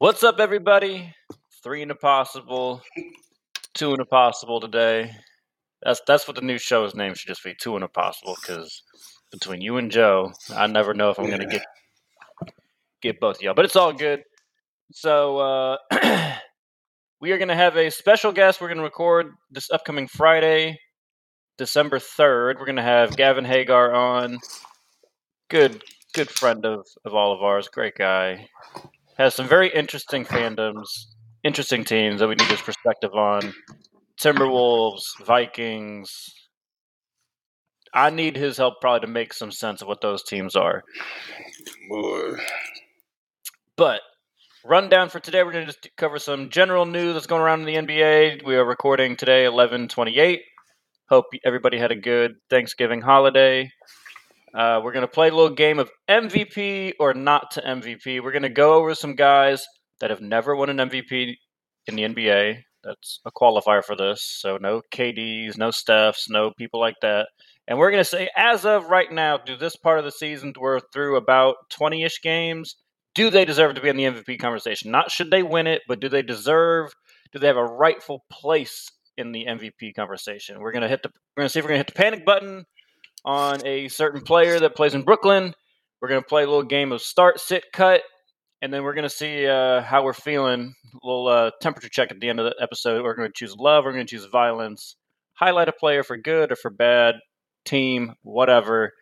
What's up, everybody? Three in a possible, two in a possible today. That's that's what the new show's name should just be. Two in a possible, because between you and Joe, I never know if I'm gonna get get both of y'all. But it's all good. So uh, we are gonna have a special guest. We're gonna record this upcoming Friday, December third. We're gonna have Gavin Hagar on. Good, good friend of of all of ours. Great guy. Has some very interesting fandoms, interesting teams that we need his perspective on. Timberwolves, Vikings. I need his help probably to make some sense of what those teams are. Boy. But rundown for today, we're going to just cover some general news that's going around in the NBA. We are recording today, eleven twenty-eight. Hope everybody had a good Thanksgiving holiday. Uh, we're going to play a little game of MVP or not to MVP. We're going to go over some guys that have never won an MVP in the NBA. That's a qualifier for this. So no KDs, no Stephs, no people like that. And we're going to say, as of right now, do this part of the season, we're through about 20 ish games. Do they deserve to be in the MVP conversation? Not should they win it, but do they deserve, do they have a rightful place in the MVP conversation? We're going to hit the, we're going to see if we're going to hit the panic button on a certain player that plays in Brooklyn. We're going to play a little game of start, sit, cut, and then we're going to see uh, how we're feeling. A little uh, temperature check at the end of the episode. We're going to choose love. We're going to choose violence. Highlight a player for good or for bad, team, whatever.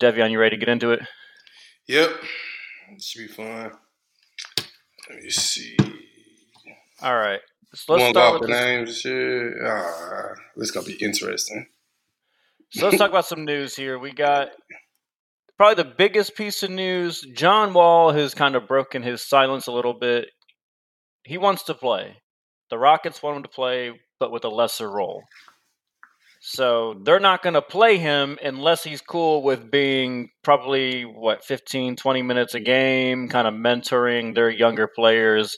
Devion, you ready to get into it? Yep. This should be fun. Let me see. All right. So let's One start with the names. Ah, this gonna be interesting. So let's talk about some news here. We got probably the biggest piece of news. John Wall has kind of broken his silence a little bit. He wants to play. The Rockets want him to play, but with a lesser role. So they're not going to play him unless he's cool with being probably, what, 15, 20 minutes a game, kind of mentoring their younger players.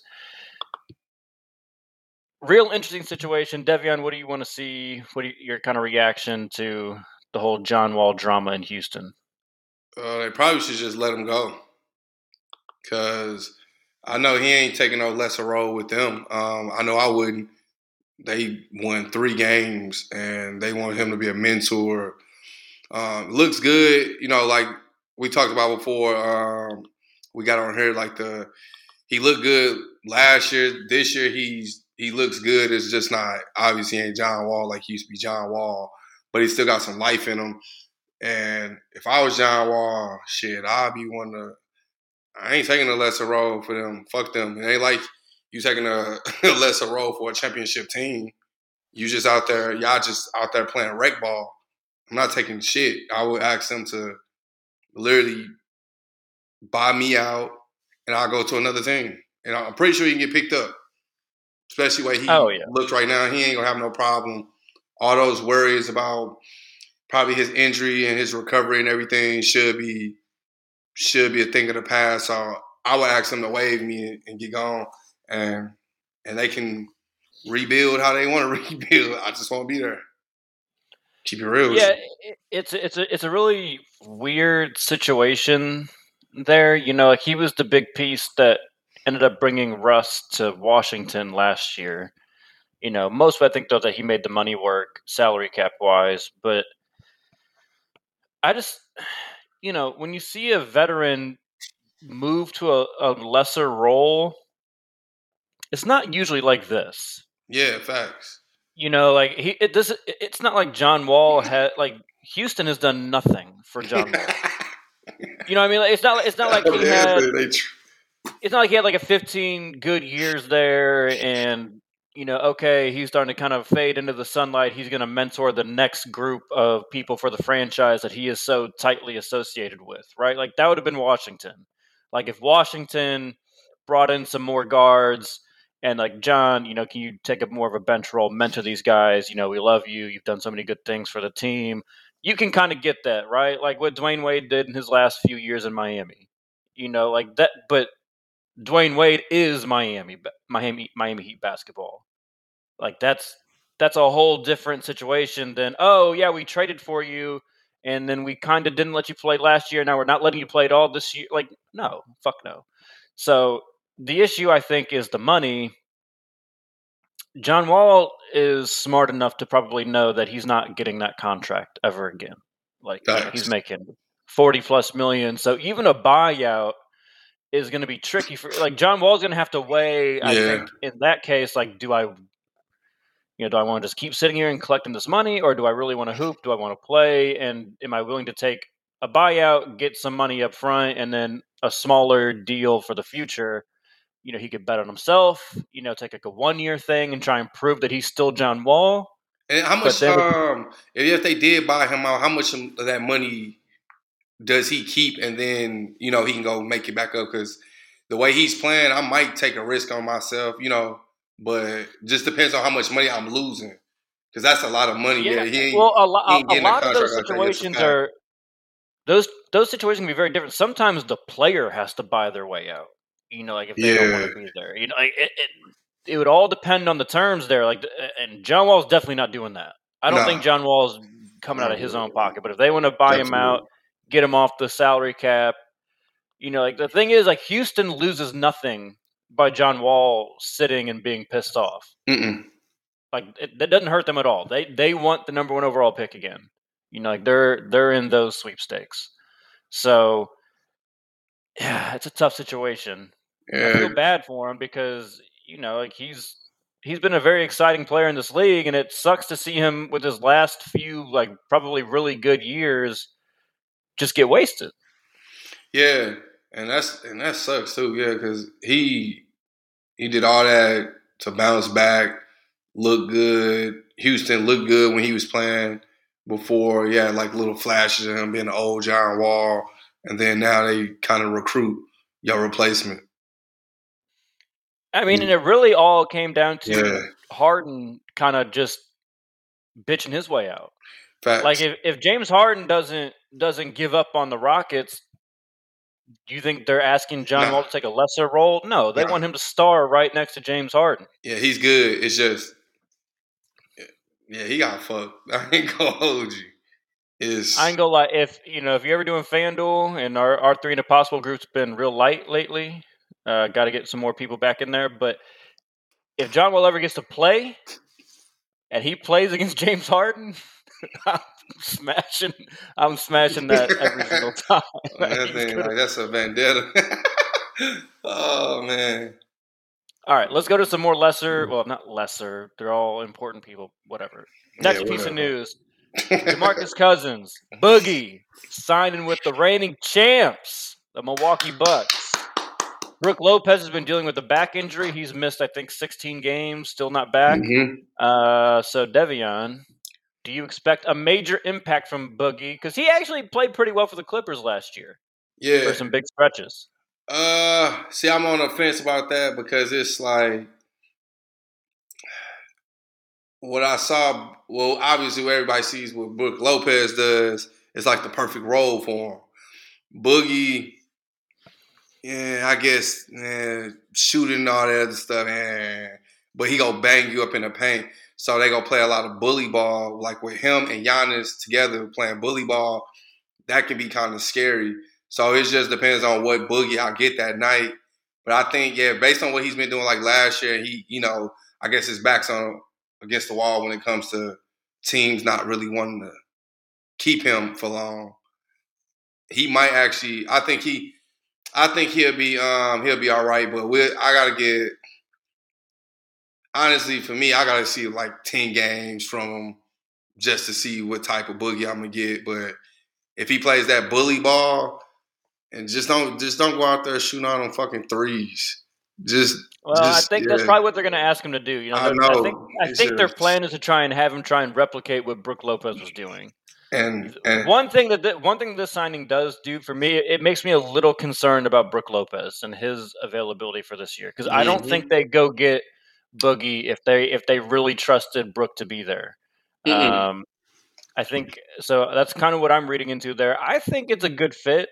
Real interesting situation. Devion, what do you want to see? What you, your kind of reaction to the whole John Wall drama in Houston? Uh, they probably should just let him go. Cause I know he ain't taking no lesser role with them. Um, I know I wouldn't. They won three games and they want him to be a mentor. Um, looks good, you know, like we talked about before. Um, we got on here like the he looked good last year. This year he's he looks good. It's just not obviously he ain't John Wall like he used to be John Wall, but he still got some life in him. And if I was John Wall, shit, I'd be one to. I ain't taking a lesser role for them. Fuck them. It ain't like you taking a, a lesser role for a championship team. You just out there, y'all just out there playing rec ball. I'm not taking shit. I would ask them to literally buy me out, and I'll go to another team. And I'm pretty sure you can get picked up, especially the way he Oh, yeah. looks right now. He ain't gonna have no problem. All those worries about probably his injury and his recovery and everything should be should be a thing of the past. So I would ask them to waive me and get gone, and and they can rebuild how they want to rebuild. I just want to be there. Keep it real. Yeah, it's it's a it's a really weird situation there. You know, he was the big piece that ended up bringing Russ to Washington last year. You know, most of I think thought that he made the money work salary cap wise, but I just you know when you see a veteran move to a, a lesser role, it's not usually like this. yeah, facts. You know, like he it does. It's not like John Wall had like Houston has done nothing for John Wall. You know what I mean? Like, it's not. It's not like he had. It's not like he had like a 15 good years there, and you know, okay, he's starting to kind of fade into the sunlight. He's going to mentor the next group of people for the franchise that he is so tightly associated with, right? Like that would have been Washington. Like if Washington brought in some more guards and like John, you know, can you take up more of a bench role, mentor these guys? You know, we love you. You've done so many good things for the team. You can kind of get that, right? Like what Dwyane Wade did in his last few years in Miami. You know, like that. But Dwyane Wade is Miami, Miami, Miami Heat basketball. Like that's that's a whole different situation than oh yeah, we traded for you and then we kind of didn't let you play last year. Now we're not letting you play at all this year. Like no, fuck no. So the issue I think is the money. John Wall is smart enough to probably know that he's not getting that contract ever again. Like he's making forty plus million, so even a buyout is going to be tricky for. Like John Wall's going to have to weigh. I Yeah. think in that case, like, do I, you know, do I want to just keep sitting here and collecting this money, or do I really want to hoop? Do I want to play? And am I willing to take a buyout, get some money up front, and then a smaller deal for the future? You know, he could bet on himself. You know, take like a one year thing and try and prove that he's still John Wall. And how much? then- Um, if, if they did buy him out, how much of that money does he keep? And then you know he can go make it back up because the way he's playing, I might take a risk on myself. You know, but just depends on how much money I'm losing because that's a lot of money. Yeah, he ain't, well, a, lo- a, getting a lot of those contract like that. It's a situations are those those situations can be very different. Sometimes the player has to buy their way out. You know, like if they don't want to be there. You know, like it, it, it would all depend on the terms there. Like, and John Wall's definitely not doing that. I don't Nah. think John Wall's coming out of his own pocket. But if they want to buy him out, get him off the salary cap, you know, like the thing is, like Houston loses nothing by John Wall sitting and being pissed off. Mm-mm. Like it, that doesn't hurt them at all. They they want the number one overall pick again. You know, like they're they're in those sweepstakes. So yeah, it's a tough situation. I Yeah, feel bad for him because you know, like he's he's been a very exciting player in this league, and it sucks to see him with his last few like probably really good years just get wasted. yeah, and that's and that sucks too. Yeah, because he he did all that to bounce back, look good. Houston looked good when he was playing before. Yeah, like little flashes of him being an old John Wall, and then now they kind of recruit your replacement. I mean, and it really all came down to Yeah, Harden kind of just bitching his way out. Facts. Like if, if James Harden doesn't doesn't give up on the Rockets, do you think they're asking John No. Wall to take a lesser role? No, they No. want him to star right next to James Harden. yeah, he's good. It's just, yeah, he got fucked. I ain't gonna hold you. Is I ain't gonna lie, if you know, if you're ever doing FanDuel and our our three and a possible group's been real light lately, uh, got to get some more people back in there. But if John Wall ever gets to play, and he plays against James Harden, I'm smashing. I'm smashing that every single time. that thing, like that's a vendetta. oh man. All right, let's go to some more lesser. Well, not lesser. They're all important people. Whatever. Next Yeah, piece of news: DeMarcus Cousins, Boogie, signing with the reigning champs, the Milwaukee Bucks. Brook Lopez has been dealing with a back injury. He's missed, I think, 16 games, still not back. Mhm. Uh, so, Devion, do you expect a major impact from Boogie? Because he actually played pretty well for the Clippers last year Yeah. for some big stretches. Uh, see, I'm on the fence about that because it's like what I saw. Well, obviously, what everybody sees what Brook Lopez does is like the perfect role for him. Boogie, yeah, I guess eh, shooting and all that other stuff, eh, but he gonna bang you up in the paint. So they gonna play a lot of bully ball, like with him and Giannis together playing bully ball. That can be kind of scary. So it just depends on what boogie I get that night. But I think, yeah, based on what he's been doing like last year, he, you know, I guess his back's on against the wall when it comes to teams not really wanting to keep him for long. He might actually. I think he. I think he'll be. Um, he'll be all right. But we, I gotta get. Honestly, for me, I gotta see like ten games from him just to see what type of boogie I'm gonna get. But if he plays that bully ball, and just don't just don't go out there shooting them fucking threes. Just Well, Just- I think that's probably what they're going to ask him to do. You know, I they're- I, know. think I think their plan is to try and have him try and replicate what Brook Lopez was doing. and and One thing that th- one thing this signing does do for me, it makes me a little concerned about Brook Lopez and his availability for this year because I don't think they go get Boogie if they if they really trusted Brook to be there. Mm-mm. Um, I think so. That's kind of what I'm reading into there. I think it's a good fit.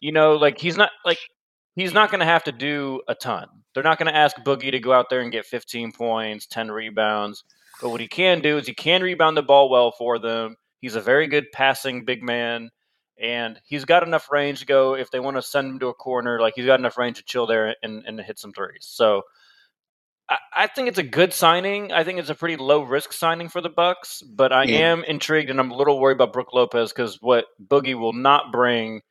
You know, like he's not like he's not going to have to do a ton. They're not going to ask Boogie to go out there and get 15 points, 10 rebounds. But what he can do is he can rebound the ball well for them. He's a very good passing big man, and he's got enough range to go if they want to send him to a corner. Like he's got enough range to chill there and, and hit some threes. So I, think it's a good signing. I think it's a pretty low risk signing for the Bucks, but I Yeah. am intrigued and I'm a little worried about Brook Lopez because what Boogie will not bring,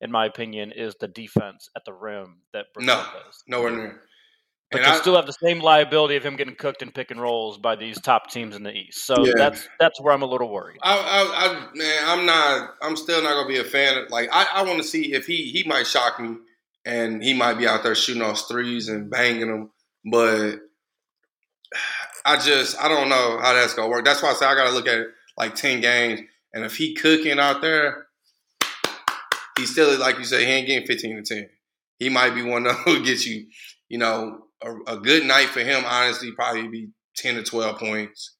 in my opinion, is the defense at the rim that Brook No. Lopez. Nowhere near. But you still have the same liability of him getting cooked in pick and rolls by these top teams in the East. So Yeah. that's that's where I'm a little worried. I, I, I, man, I'm not. I'm still not gonna be a fan. Of, like, I, I want to see if he he might shock me, and he might be out there shooting those threes and banging them. But I just, I don't know how that's gonna work. That's why I say I gotta look at it like ten games, and if he cooking out there, he's still like you said, he ain't getting 15 to 10. He might be one that will get you, you know, a, a good night for him. Honestly, probably be 10 to 12 points.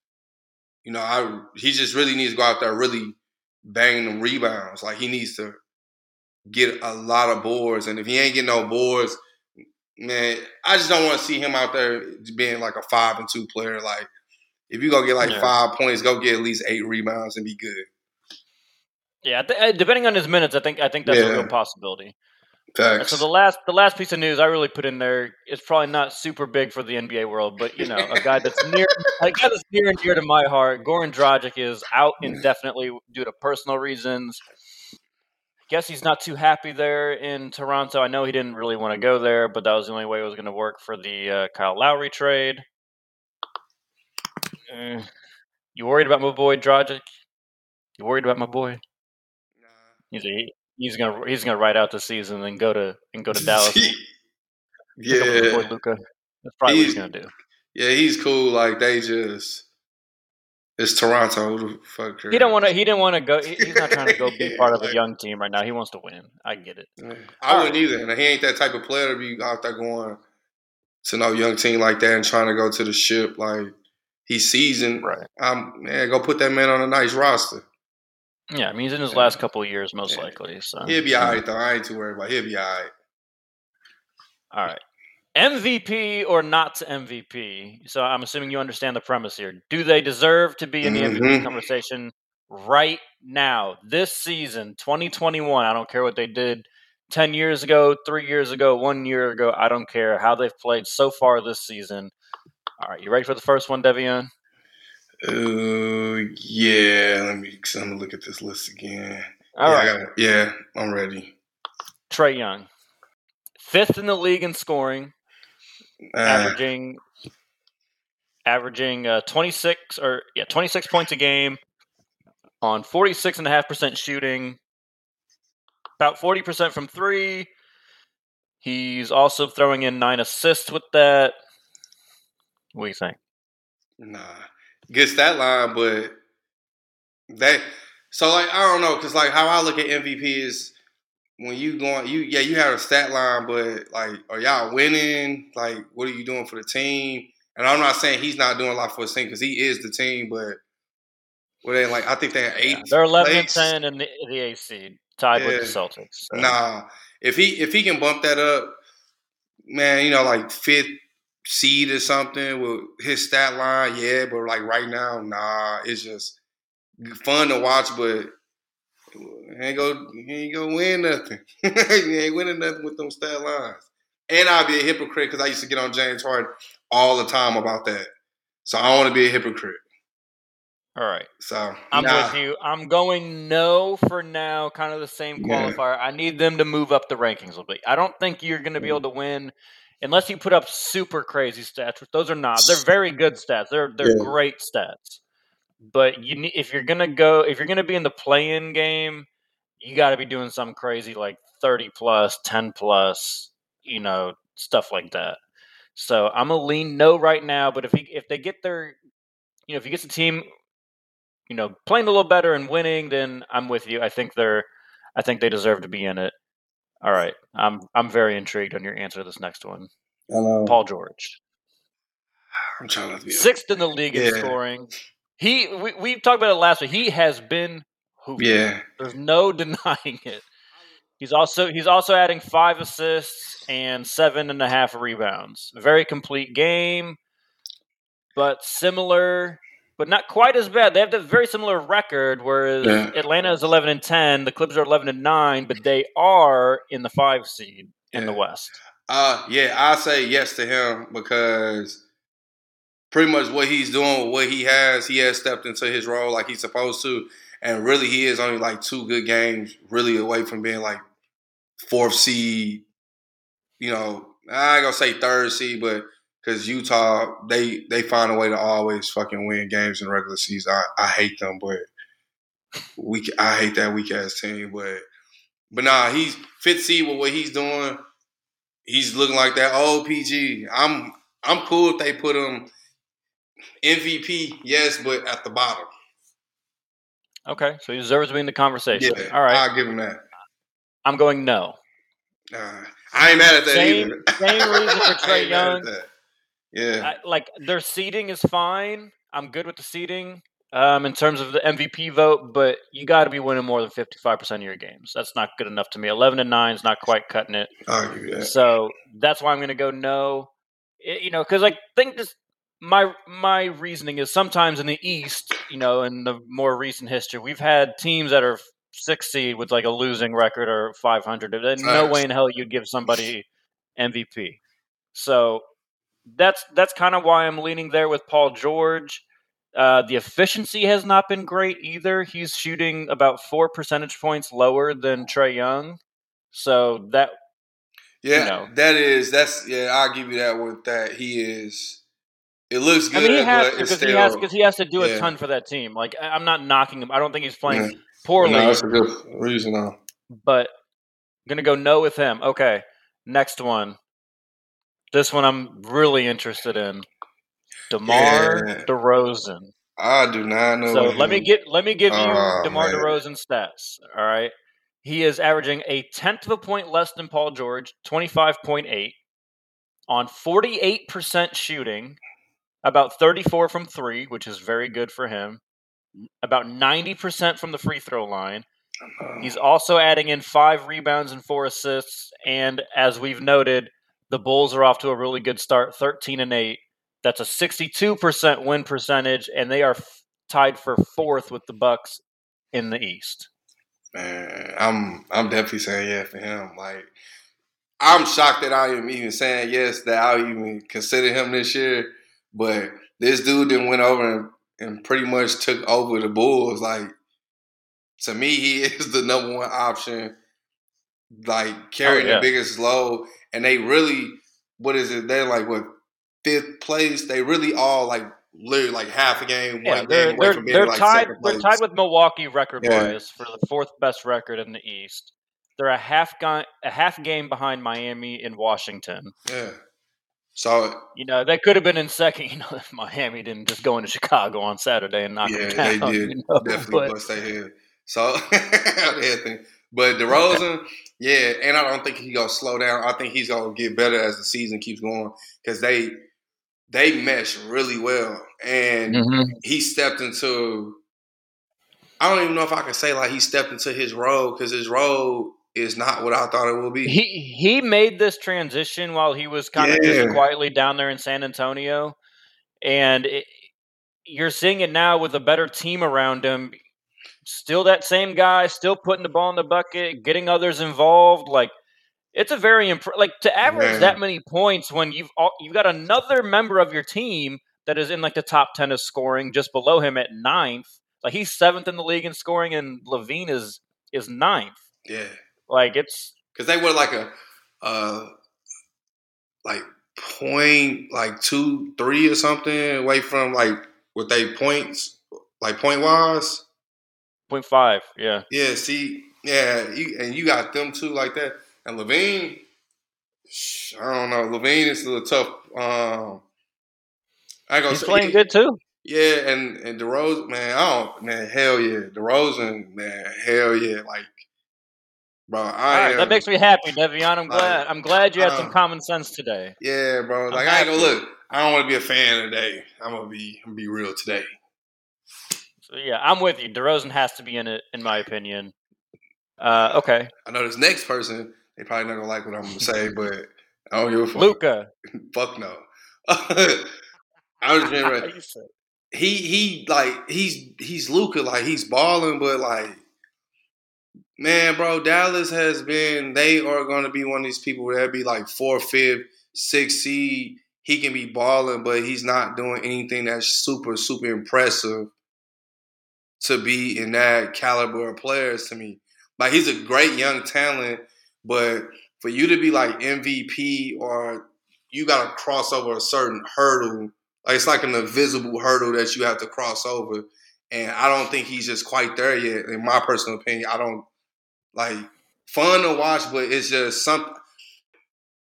You know, I he just really needs to go out there really bang them rebounds. Like he needs to get a lot of boards, and if he ain't getting no boards, man, I just don't want to see him out there being like a five and two player. Like if you go get like Yeah. five points, go get at least eight rebounds and be good. Yeah, th- uh, depending on his minutes, I think I think that's a real possibility. Facts. So the last the last piece of news I really put in there is probably not super big for the NBA world, but you know, a guy that's near a guy that's near and dear to my heart. Goran Dragic is out indefinitely due to personal reasons. Guess he's not too happy there in Toronto. I know he didn't really want to go there, but that was the only way it was going to work for the uh, Kyle Lowry trade. Eh, you worried about my boy Dragic? You worried about my boy? He's a, he's gonna he's gonna ride out the season and go to and go to Dallas. and pick up my yeah, boy Luka. That's probably what he's He's- gonna do. yeah, he's cool. Like they just, it's Toronto. Who the fuck? He don't want to. He didn't want to go. he- He's not trying to go be part of a young team right now. He wants to win. I get it. I wouldn't either. And he ain't that type of player to be out there going to no young team like that and trying to go to the ship. Like he's seasoned. Right. Um, man, go put that man on a nice roster. Yeah, I mean he's in his last couple of years, most Yeah. likely. So He'll be all right though. I ain't too worried about. He'll be all right. All right. MVP or not to MVP? So I'm assuming you understand the premise here. Do they deserve to be in the MVP Mhm. conversation right now, this season, 2021? I don't care what they did 10 years ago, three years ago, one year ago. I don't care how they've played so far this season. All right, you ready for the first one, Devion? Uh, yeah. Let me. I'm gonna look at this list again. All yeah, right, I got yeah, I'm ready. Trae Young, fifth in the league in scoring, Uh, averaging averaging uh, 26 or yeah 26 points a game on 46.5% shooting about 40% from three he's also throwing in nine assists with that what do you think Nah, gets that line, but that. So like I don't know, cause like how I look at MVP is when you going, you yeah, you have a stat line, but like, are y'all winning? Like, what are you doing for the team? And I'm not saying he's not doing a lot for his team because he is the team, but what they like? I think they're eight. Yeah, they're 11 and 10 in the, the AC tied with the Celtics so. Nah, if he if he can bump that up, man, you know, like fifth seed or something with his stat line, yeah. But like right now, nah, it's just fun to watch, but ain't go ain't gonna win nothing. he ain't winning nothing with them stat lines. And I'll be a hypocrite because I used to get on James Harden all the time about that. So I don't want to be a hypocrite. all right So I'm nah. with you. I'm going no for now, kind of the same Yeah. qualifier. I need them to move up the rankings a little bit. I don't think you're going to be mm-hmm. able to win unless you put up super crazy stats. Which those are not. They're very good stats. They're they're Yeah. great stats. But you need if you're going to go if you're going to be in the play-in game, you got to be doing something crazy like 30 plus, 10 plus, you know, stuff like that. So I'm gonna lean no right now. But if he if they get their you know if he gets the team you know, playing a little better and winning, then I'm with you. I think they're, I think they deserve to be in it. All right, I'm I'm very intrigued on your answer to this next one. I know. Paul George, I'm trying to be. sixth in the league in scoring. He we we talked about it last week. He has been hooping. Yeah. There's no denying it. He's also he's also adding five assists and seven and a half rebounds. Very complete game, but similar but not quite as bad. They have a very similar record, whereas Yeah. Atlanta is eleven and ten, the Clippers are eleven and nine, but they are in the five seed in the West. Uh, yeah, I say yes to him because pretty much what he's doing with what he has, he has stepped into his role like he's supposed to, and really he is only like two good games really away from being like fourth seed. You know, I ain't gonna say third seed, but because Utah they they find a way to always fucking win games in regular season. I, I hate them, but we I hate that weak ass team, but but nah, he's fifth seed with what he's doing he's looking like that old PG. I'm I'm cool if they put him MVP, yes, but at the bottom. Okay, so he deserves to be in the conversation. Yeah, All right, I'll give him that. I'm going no. Uh, I ain't mad at that Same- either. same reason for I Trae ain't mad at Young. Yeah, I, like their seating is fine. I'm good with the seating um, in terms of the MVP vote, but you got to be winning more than 55 percent of your games. That's not good enough to me. 11 and nine is not quite cutting it. That. So that's why I'm going to go no. It- you know, because I think this my my reasoning is sometimes in the East, you know, in the more recent history, we've had teams that are six seed with like a losing record or 500. There's no way in hell you'd give somebody MVP. So that's that's kind of why I'm leaning there with Paul George. Uh, the efficiency has not been great either. He's shooting about four percentage points lower than Trae Young. So that Yeah, know. that is that's yeah. I'll give you that one. that. He is. It looks good, I mean, he has to because still. he has because he has to do a ton for that team. Like I'm not knocking him. I don't think he's playing Yeah. poorly, no, that's a good reason. Though. but I'm gonna go no with him. Okay, next one. This one I'm really interested in. DeMar Yeah. DeRozan. I do not know. So let me get let me give you Oh, DeMar man. DeRozan stats. All right. He is averaging a tenth of a point less than Paul George, 25.8, on 48% shooting, about 34 from three, which is very good for him, about 90% from the free throw line. He's uh-huh. also adding in five rebounds and four assists. And as we've noted, the Bulls are off to a really good start, 13 and 8. That's a 62% win percentage, and they are f- tied for fourth with the Bucks in the East. Man, I'm I'm definitely saying yes for him. Like I'm shocked that I am even saying yes that I'll even consider him this year. But this dude then went over and, and pretty much took over the Bulls. Like to me, he is the number one option. Like carrying Oh, yeah. the biggest load, and they really, what is it? They're like what fifth place. They really all like literally like half a game, Yeah, one they're game they're, they're like tied. They're tied with Milwaukee record Yeah. wise for the fourth best record in the East. They're a half ga- a half game behind Miami and Washington. yeah. So You know they could have been in second. You know if Miami didn't just go into Chicago on Saturday and knock Yeah, them down. Yeah, they did you know, definitely but- bust their head. So. But DeRozan, yeah, and I don't think he's gonna slow down. I think he's gonna get better as the season keeps going because they they mesh really well, and Mhm. he stepped into. I don't even know if I can say like he stepped into his role because his role is not what I thought it would be. He he made this transition while he was kind of just quietly down there in San Antonio, and it, you're seeing it now with a better team around him. Still that same guy, still putting the ball in the bucket, getting others involved. Like it's a very imp- like to average Man. that many points when you've all, you've got another member of your team that is in like the top ten of scoring, just below him at ninth. Like he's seventh in the league in scoring, and LaVine is is ninth. yeah, Like it's because they were like a, uh, like point like two three or something away from like with they points like point wise. point five. Yeah. Yeah, see, yeah, you, and you got them too like that. And LaVine, I don't know. LaVine is a little tough. Um, I go. He's say- playing good too. Yeah, and and DeRozan, man, I don't, man, hell yeah, DeRozan, man, hell yeah, like, bro, I All right, am, that makes me happy, Devion. I'm Like, glad. I'm glad you had some uh, common sense today. yeah, bro, like I ain't gonna look. I don't want to be a fan today. I'm gonna be, I'm gonna be real today. So yeah, I'm with you. DeRozan has to be in it, in my opinion. Uh, okay, I know this next person, they probably not gonna like what I'm gonna say, but I don't give a fuck. Luka. Fuck no. I was ready. he he like he's he's Luka, like he's balling, but like man, bro, Dallas has been they are gonna be one of these people where they'll be like four, fifth, six seed. He can be balling, but he's not doing anything that's super, super impressive to be in that caliber of players to me. Like he's a great young talent, but for you to be like MVP or you got to cross over a certain hurdle. Like it's like an invisible hurdle that you have to cross over, and I don't think he's just quite there yet. In my personal opinion, I don't like fun to watch, but it's just something.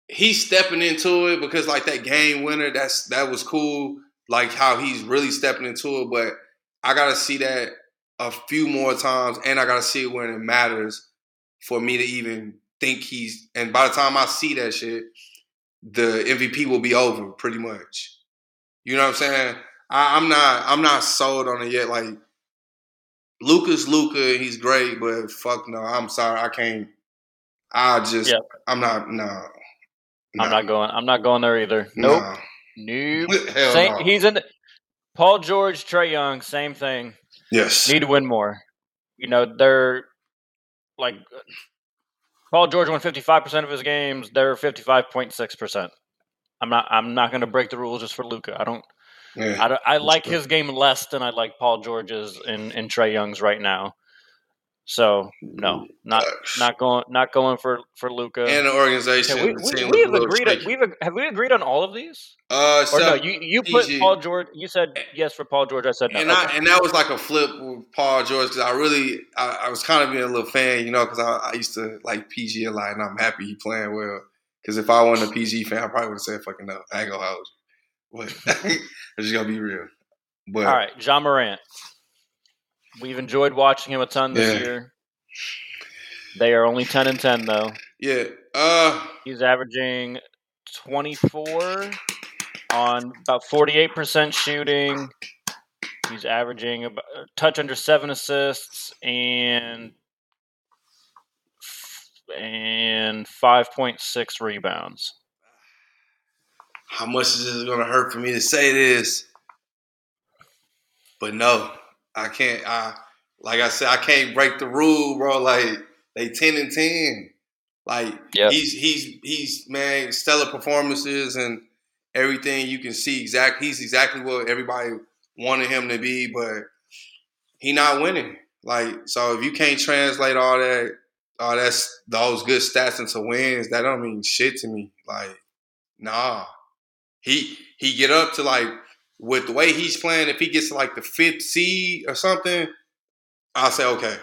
He's stepping into it because like that game winner, that's that was cool. Like how he's really stepping into it, but I gotta see that a few more times, and I gotta see it when it matters for me to even think he's. And by the time I see that shit, the MVP will be over pretty much. You know what I'm saying? I, am not. I'm not sold on it yet. Like Luka's Luka, he's great, but fuck no. I'm sorry, I can't. I just. Yep. I'm not. No. I'm not going. I'm not going there either. Nope. No. Nope. Same, no. He's in. The, Paul George, Trae Young, same thing. Yes. Need to win more. You know, they're like Paul George won 55% of his games. They're 55.6%. I'm not I'm not going to break the rules just for Luka. I don't yeah, I, I like his game less than I like Paul George's and, and Trae Young's right now. So no, not not going not going for for Luka and the organization. We, we, we have agreed. On, we've have we agreed on all of these? Uh, or no, you you put. Paul George. You said yes for Paul George. I said no. And okay. I, and that was like a flip with Paul George because I really I, I, was kind of being a little fan, you know, because I, I, used to like PG a lot, and I'm happy he playing well. Because if I wasn't a PG fan, I probably would have said fucking no. I ain't gonna hold you, but just gonna be real. But all right, Ja Morant. We've enjoyed watching him a ton this yeah. year. They are only ten and ten though. Yeah. Uh he's averaging twenty four on about forty eight percent shooting. He's averaging a touch under seven assists and and five point six rebounds. How much is this going to hurt for me to say this? But no, I can't. I like I said, I can't break the rule, bro. Like they ten and ten. Like yep. he's he's he's man, stellar performances and everything. You can see exactly he's exactly what everybody wanted him to be, but he not winning. Like so, if you can't translate all that, all that's those good stats into wins, that don't mean shit to me. Like, nah, he he get up to like with the way he's playing. If he gets to like the fifth seed or something, I'll say okay.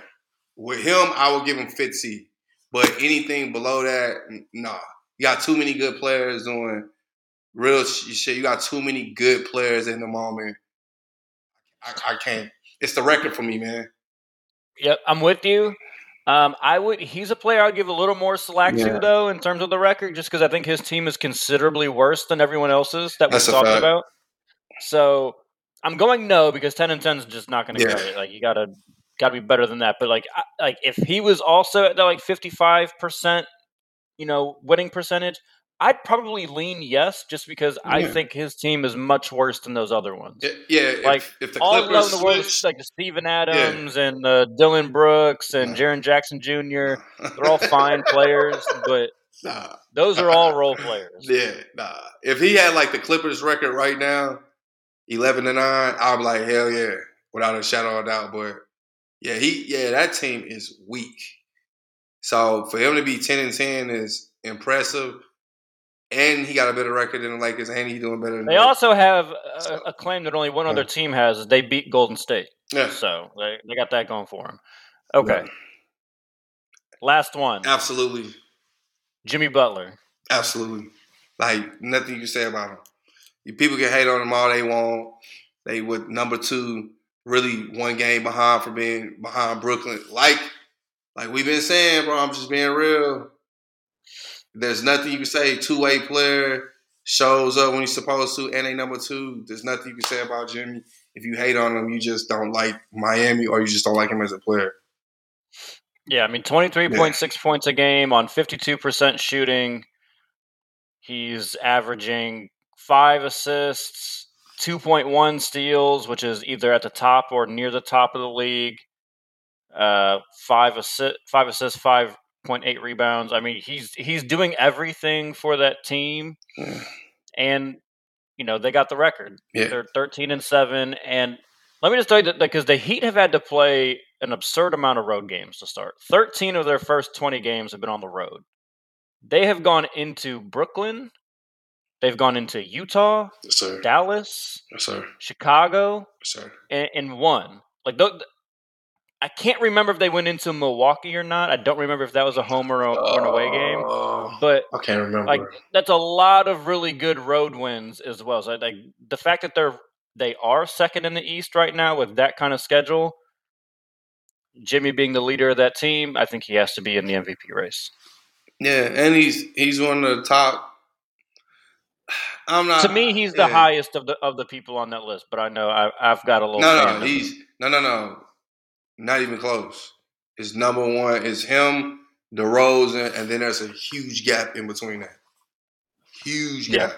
With him, I will give him fifth seed. But anything below that, nah. You got too many good players doing real shit. You got too many good players in the moment. I, I can't. It's the record for me, man. Yep, I'm with you. Um, I would. He's a player I'd give a little more slack yeah. to, though, in terms of the record, just because I think his team is considerably worse than everyone else's that we're talking about. So I'm going no because ten and ten is just not going to yeah. cut it. Like you gotta got to be better than that. But like like if he was also at like 55 percent, you know, winning percentage, I'd probably lean yes, just because yeah. I think his team is much worse than those other ones. Yeah, like if, if the all around the world, like the Steven Adams yeah. and uh, Dillon Brooks and Jaren Jackson Jr. They're all fine players, but nah. those are all role players. Yeah, nah. If he had like the Clippers record right now, eleven to nine, I'd be like, hell yeah, without a shadow of a doubt. But yeah, he yeah, that team is weak. So for him to be ten and ten is impressive. And he got a better record than the Lakers, and he's doing better. they also have a, a, claim that only one other team has: is they beat Golden State. Yeah. So they, they got that going for them. Okay. Yeah. Last one. Absolutely. Jimmy Butler. Absolutely. Like nothing you can say about him. People can hate on him all they want. They would number two really one game behind for being behind Brooklyn. Like, like we've been saying, bro. I'm just being real. There's nothing you can say. Two way player shows up when he's supposed to, and a number two. There's nothing you can say about Jimmy. If you hate on him, you just don't like Miami, or you just don't like him as a player. Yeah, I mean, 23.6 yeah. points a game on 52% shooting. He's averaging five assists, 2.1 steals, which is either at the top or near the top of the league. Uh, five assist, five assists, five point eight rebounds. I mean, he's he's doing everything for that team, mm. and you know they got the record. Yeah. They're thirteen and seven, and let me just tell you that because the Heat have had to play an absurd amount of road games to start. Thirteen of their first twenty games have been on the road. They have gone into Brooklyn, they've gone into Utah, Yes, sir. Dallas, Yes, sir. Chicago, Yes, sir. and, and won. Like th- I can't remember if they went into Milwaukee or not. I don't remember if that was a home or, a, or an away game. Uh, But I can't remember. like that's a lot of really good road wins as well. So like the fact that they're they are second in the East right now with that kind of schedule. Jimmy being the leader of that team, I think he has to be in the MVP race. yeah, and he's he's one of the top. I'm not. to me, he's the yeah. highest of the of the people on that list. But I know I, I've got a little. No, no, he's no, no, no, not even close. It's number one It's him, DeRozan, and then there's a huge gap in between that. Huge Yeah. gap,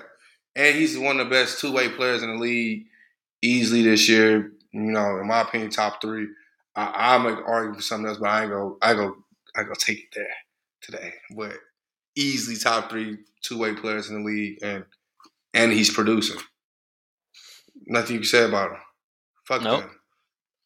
and he's one of the best two way players in the league, easily this year. You know, in my opinion, top three. I, make argue for something else, but I ain't go. I go. I go take it there today. But easily top three two way players in the league, and and he's producing. Nothing you can say about him. Fuck Nope. them.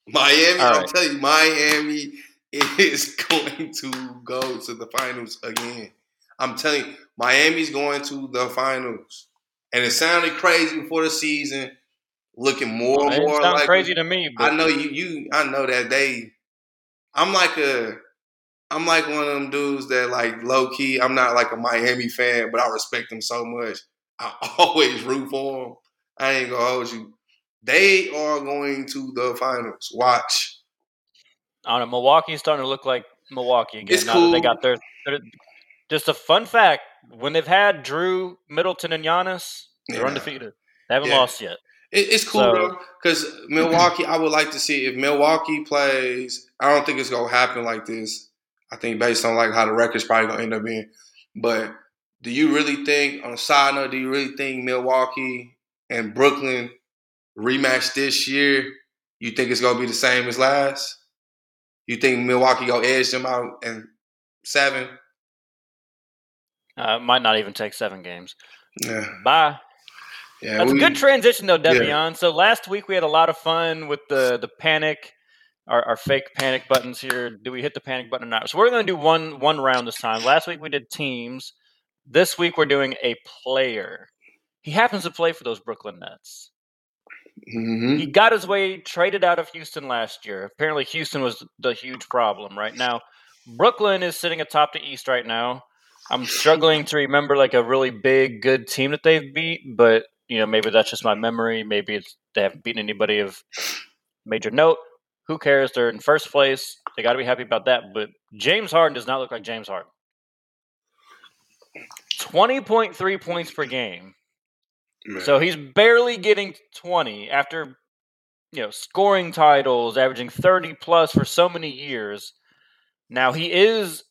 Miami, All I'm right. telling you, Miami is going to go to the finals again. I'm telling you, Miami's going to the finals. And it sounded crazy before the season, looking more and more like crazy to me, but I know you. You. I know that they. I'm like a. I'm like one of them dudes that like low key. I'm not like a Miami fan, but I respect them so much. I always root for them. I ain't gonna hold you. They are going to the finals. Watch. I don't know. Milwaukee's starting to look like Milwaukee again. It's now that they got their, their- Just a fun fact: when they've had Drew Middleton and Giannis, they're Yeah. undefeated. They haven't Yeah. lost yet. It, it's cool, So- bro. Because Milwaukee, I would like to see if Milwaukee plays. I don't think it's gonna happen like this. I think based on like how the record's probably gonna end up being. But do you really think, on a side note, do you really think Milwaukee and Brooklyn rematch this year? You think it's gonna be the same as last? You think Milwaukee gonna edge them out in seven? Uh, might not even take seven games. Yeah, Bye. yeah. That's we- a good transition, though, Devion. So last week we had a lot of fun with the the panic, our, our fake panic buttons here. Do we hit the panic button or not? So we're going to do one one round this time. Last week we did teams. This week we're doing a player. He happens to play for those Brooklyn Nets. Mhm. He got his way traded out of Houston last year. Apparently, Houston was the huge problem right now. Brooklyn is sitting atop the East right now. I'm struggling to remember like a really big, good team that they've beat, but you know maybe that's just my memory. Maybe it's they haven't beaten anybody of major note. Who cares? They're in first place. They got to be happy about that. But James Harden does not look like James Harden. Twenty point three points per game. Man. So he's barely getting 20 after you know scoring titles, averaging 30 plus for so many years. Now he is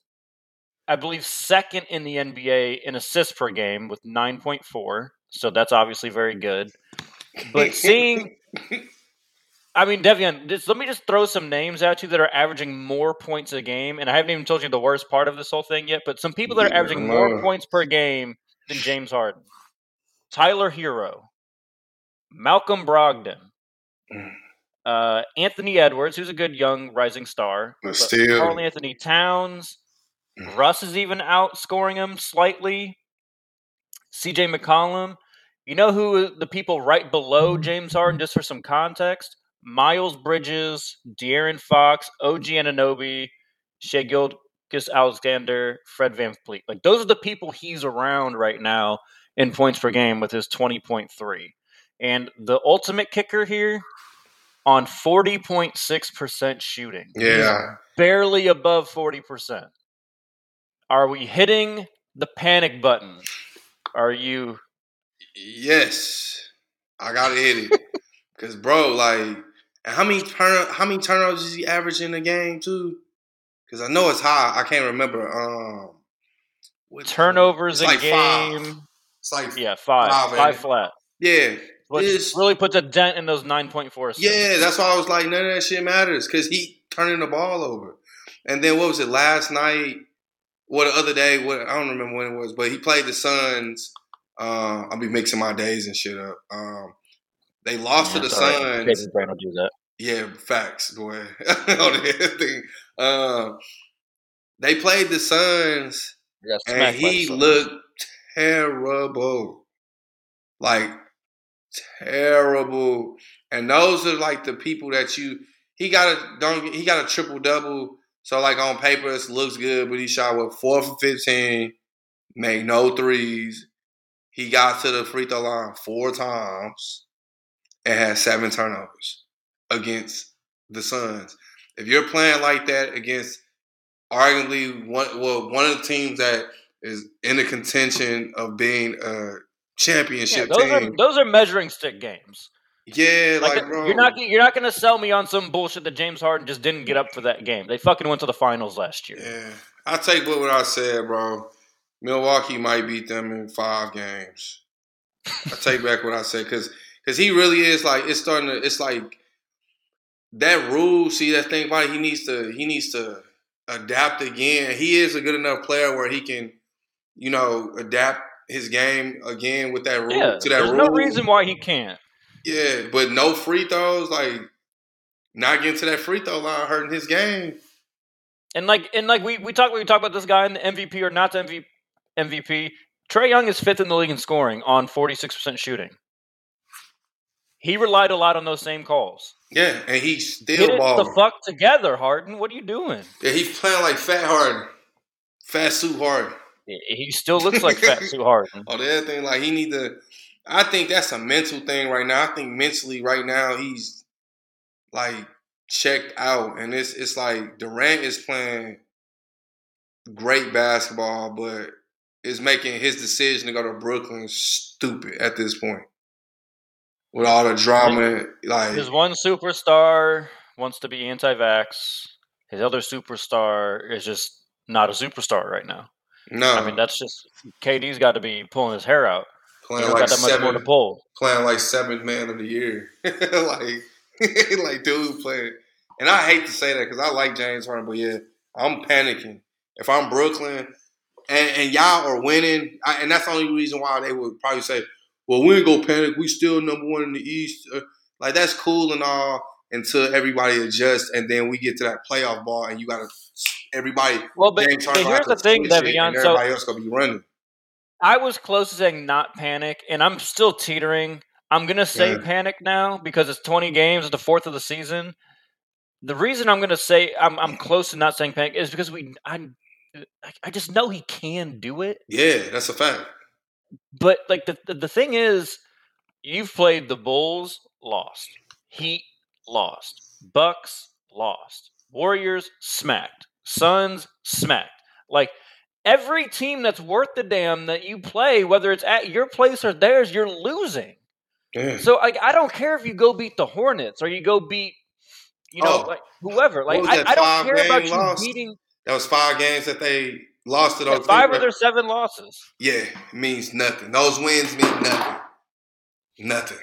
I believe second in the NBA in assists per game with 9.4. So that's obviously very good. But seeing I mean, Devion, just, let me just throw some names at you that are averaging more points a game. And I haven't even told you the worst part of this whole thing yet, but some people that are averaging more points per game than James Harden. Tyler Herro, Malcolm Brogdon, Mm. uh, Anthony Edwards, who's a good young rising star. But but still- Karl-Anthony Towns. Mm. Russ is even outscoring him slightly. CJ McCollum. You know who the people right below James Harden, just for some context? Miles Bridges, De'Aaron Fox, OG Anunoby, Shea Gilgis Alexander, Fred Van Fleet. Like those are the people he's around right now in points per game with his 20.3. And the ultimate kicker here on 40.6% shooting. Yeah, barely above 40%. Are we hitting the panic button? Are you Yes, I gotta hit it. Cause bro, like, and how many turn how many turnovers is he averaging a game too? Cause I know it's high. I can't remember. Um, turnovers a like five. It's like Yeah, five. Five, Five, flat. yeah. Which is really puts a dent in those nine point four. yeah. That's why I was like, none of that shit matters because he turning the ball over. And then what was it last night? What the other day? What I don't remember when it was, but he played the Suns. Uh, I'll be mixing my days and shit up. Um, they lost to the Suns. Brand will do that. Yeah, facts, boy. Um, they played the Suns, and he looked terrible. Like terrible. And those are like the people that you he got a don't he got a triple double. So like on paper it looks good, but he shot with four for fifteen, made no threes. He got to the free throw line four times and had seven turnovers against the Suns. If you're playing like that against arguably one well one of the teams that is in the contention of being a Yeah, championship those are team. those are measuring stick games. yeah, Like, like, uh, bro. you're not you're not going to sell me on some bullshit that James Harden just didn't get up for that game. They fucking went to the finals last year. Yeah. I take what I said, bro. Milwaukee might beat them in five games. I take back what I said because because he really is like it's starting to it's like that rule. See that thing about it, he needs to he needs to adapt again. He is a good enough player where he can you know adapt his game again with that rule Yeah, to that there's rule. no reason why he can't. Yeah, but no free throws, like not getting to that free throw line hurting his game. And like and like we we talk we talk about this guy in the MVP or not the MVP. MVP. Trae Young is fifth in the league in scoring on 46% shooting. He relied a lot on those same calls. Yeah, and Get still it balling. the fuck together, Harden. What are you doing? Yeah, he's playing like Fat Harden, Fat Sue Harden. He still looks like Fat Sue Harden. Oh, the other thing, like he need to. I think that's a mental thing right now. I think mentally right now he's like checked out, and it's it's like Durant is playing great basketball, but is making his decision to go to Brooklyn stupid at this point. With all the drama, like His one superstar wants to be anti-vax. His other superstar is just not a superstar right now. No, I mean, that's just KD's got to be pulling his hair out. Playing like got that much more to seven, pull. playing like seventh man of the year, like like dude playing. And I hate to say that because I like James Harden, but yeah, I'm panicking if I'm Brooklyn and, and y'all are winning, I, and that's the only reason why they would probably say, "Well, we ain't gonna panic. We still number one in the East." Uh, like that's cool and all until everybody adjusts, and then we get to that playoff ball, and you gotta everybody. Well, but, but here's the thing, switch it, Devion. and So everybody else gonna be running. I was close to saying not panic, and I'm still teetering. I'm gonna say Yeah. panic now because it's 20 games, the fourth of the season. The reason I'm gonna say I'm I'm close to not saying panic is because we I I just know he can do it. Yeah, that's a fact. But like the the, the thing is, you've played the Bulls, lost. Heat, lost. Bucks, lost. Warriors, smacked. Suns, smacked. Like every team that's worth the damn that you play, whether it's at your place or theirs, you're losing. Yeah. So like I don't care if you go beat the Hornets or you go beat, you know, Oh. like whoever. Like I, I don't care about you beating That was five games that they lost to yeah, those five teams. of their seven losses. Yeah, it means nothing. Those wins mean nothing. Nothing.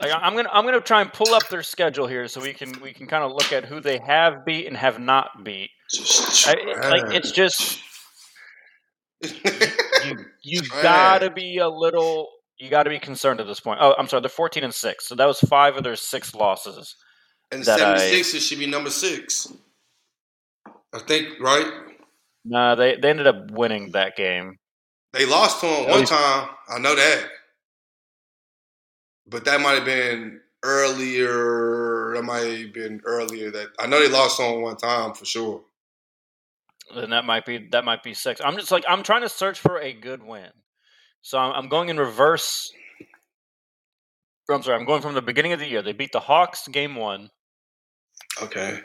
Like I'm gonna I'm gonna try and pull up their schedule here so we can we can kind of look at who they have beat and have not beat. I, like it's just you you gotta be a little you gotta be concerned at this point. Oh, I'm sorry, they're 14 and six, so that was five of their six losses. and that I- 76 should be number six. I think, right? Nah, they they ended up winning that game. They lost to him one time. I know that. But that might have been earlier. That might have been earlier. That I know they lost on one time for sure. Then that might be that might be six. I'm just like I'm trying to search for a good win, so I'm, I'm going in reverse. I'm sorry, I'm going from the beginning of the year. They beat the Hawks game one, Okay.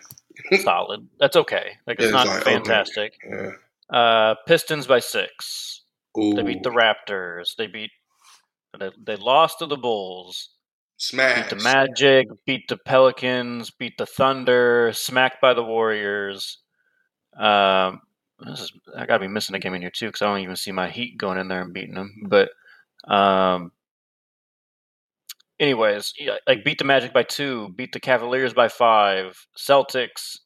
solid. That's okay. Like it's it's not like, okay. fantastic. Yeah. Uh, Pistons by six. Ooh. They beat the Raptors. They beat. They, they lost to the Bulls. Smash. Beat the Magic. Beat the Pelicans. Beat the Thunder. Smacked by the Warriors. Um, this is I gotta be missing a game in here too because I don't even see my Heat going in there and beating them. But um, anyways, yeah, like beat the Magic by two, beat the Cavaliers by five, Celtics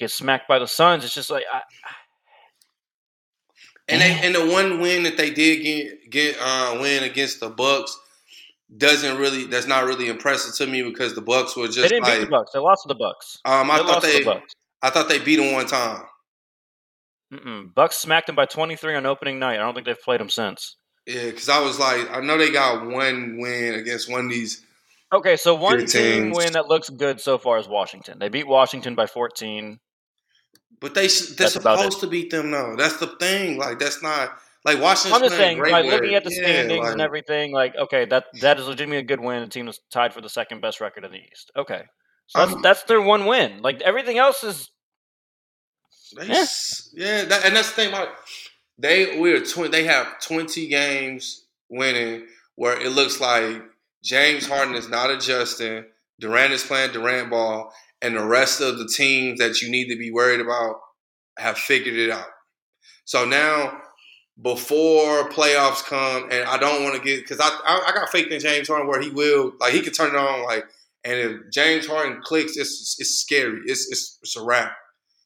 get smacked by the Suns. It's just like I, And they and the one win that they did get get uh, win against the Bucks doesn't really that's not really impressive to me because the Bucks were they just didn't beat like the Bucks. They lost to the Bucks. um I They thought they the Bucks. I thought they beat them one time. Mm-mm. Bucks smacked them by 23 on opening night. I don't think they've played them since. Yeah, because I was like, I know they got one win against one of these. Okay, so one team win that looks good so far is Washington. They beat Washington by 14. But they they're That's supposed to beat them though. That's the thing. Like that's not like Washington's I'm just playing saying, great by with- looking at the yeah, standings like- and everything, like okay, that that is legitimately a good win. The team is tied for the second best record in the East. Okay, so that's Um, that's their one win. Like everything else is They, Yeah. yeah, that, and that's the thing about they. We're twenty. they have twenty games winning where it looks like James Harden is not adjusting. Durant is playing Durant ball, and the rest of the teams that you need to be worried about have figured it out. So now, before playoffs come, and I don't want to get because I, I I got faith in James Harden where he will like he can turn it on like, and if James Harden clicks, it's it's scary. It's it's, it's a wrap.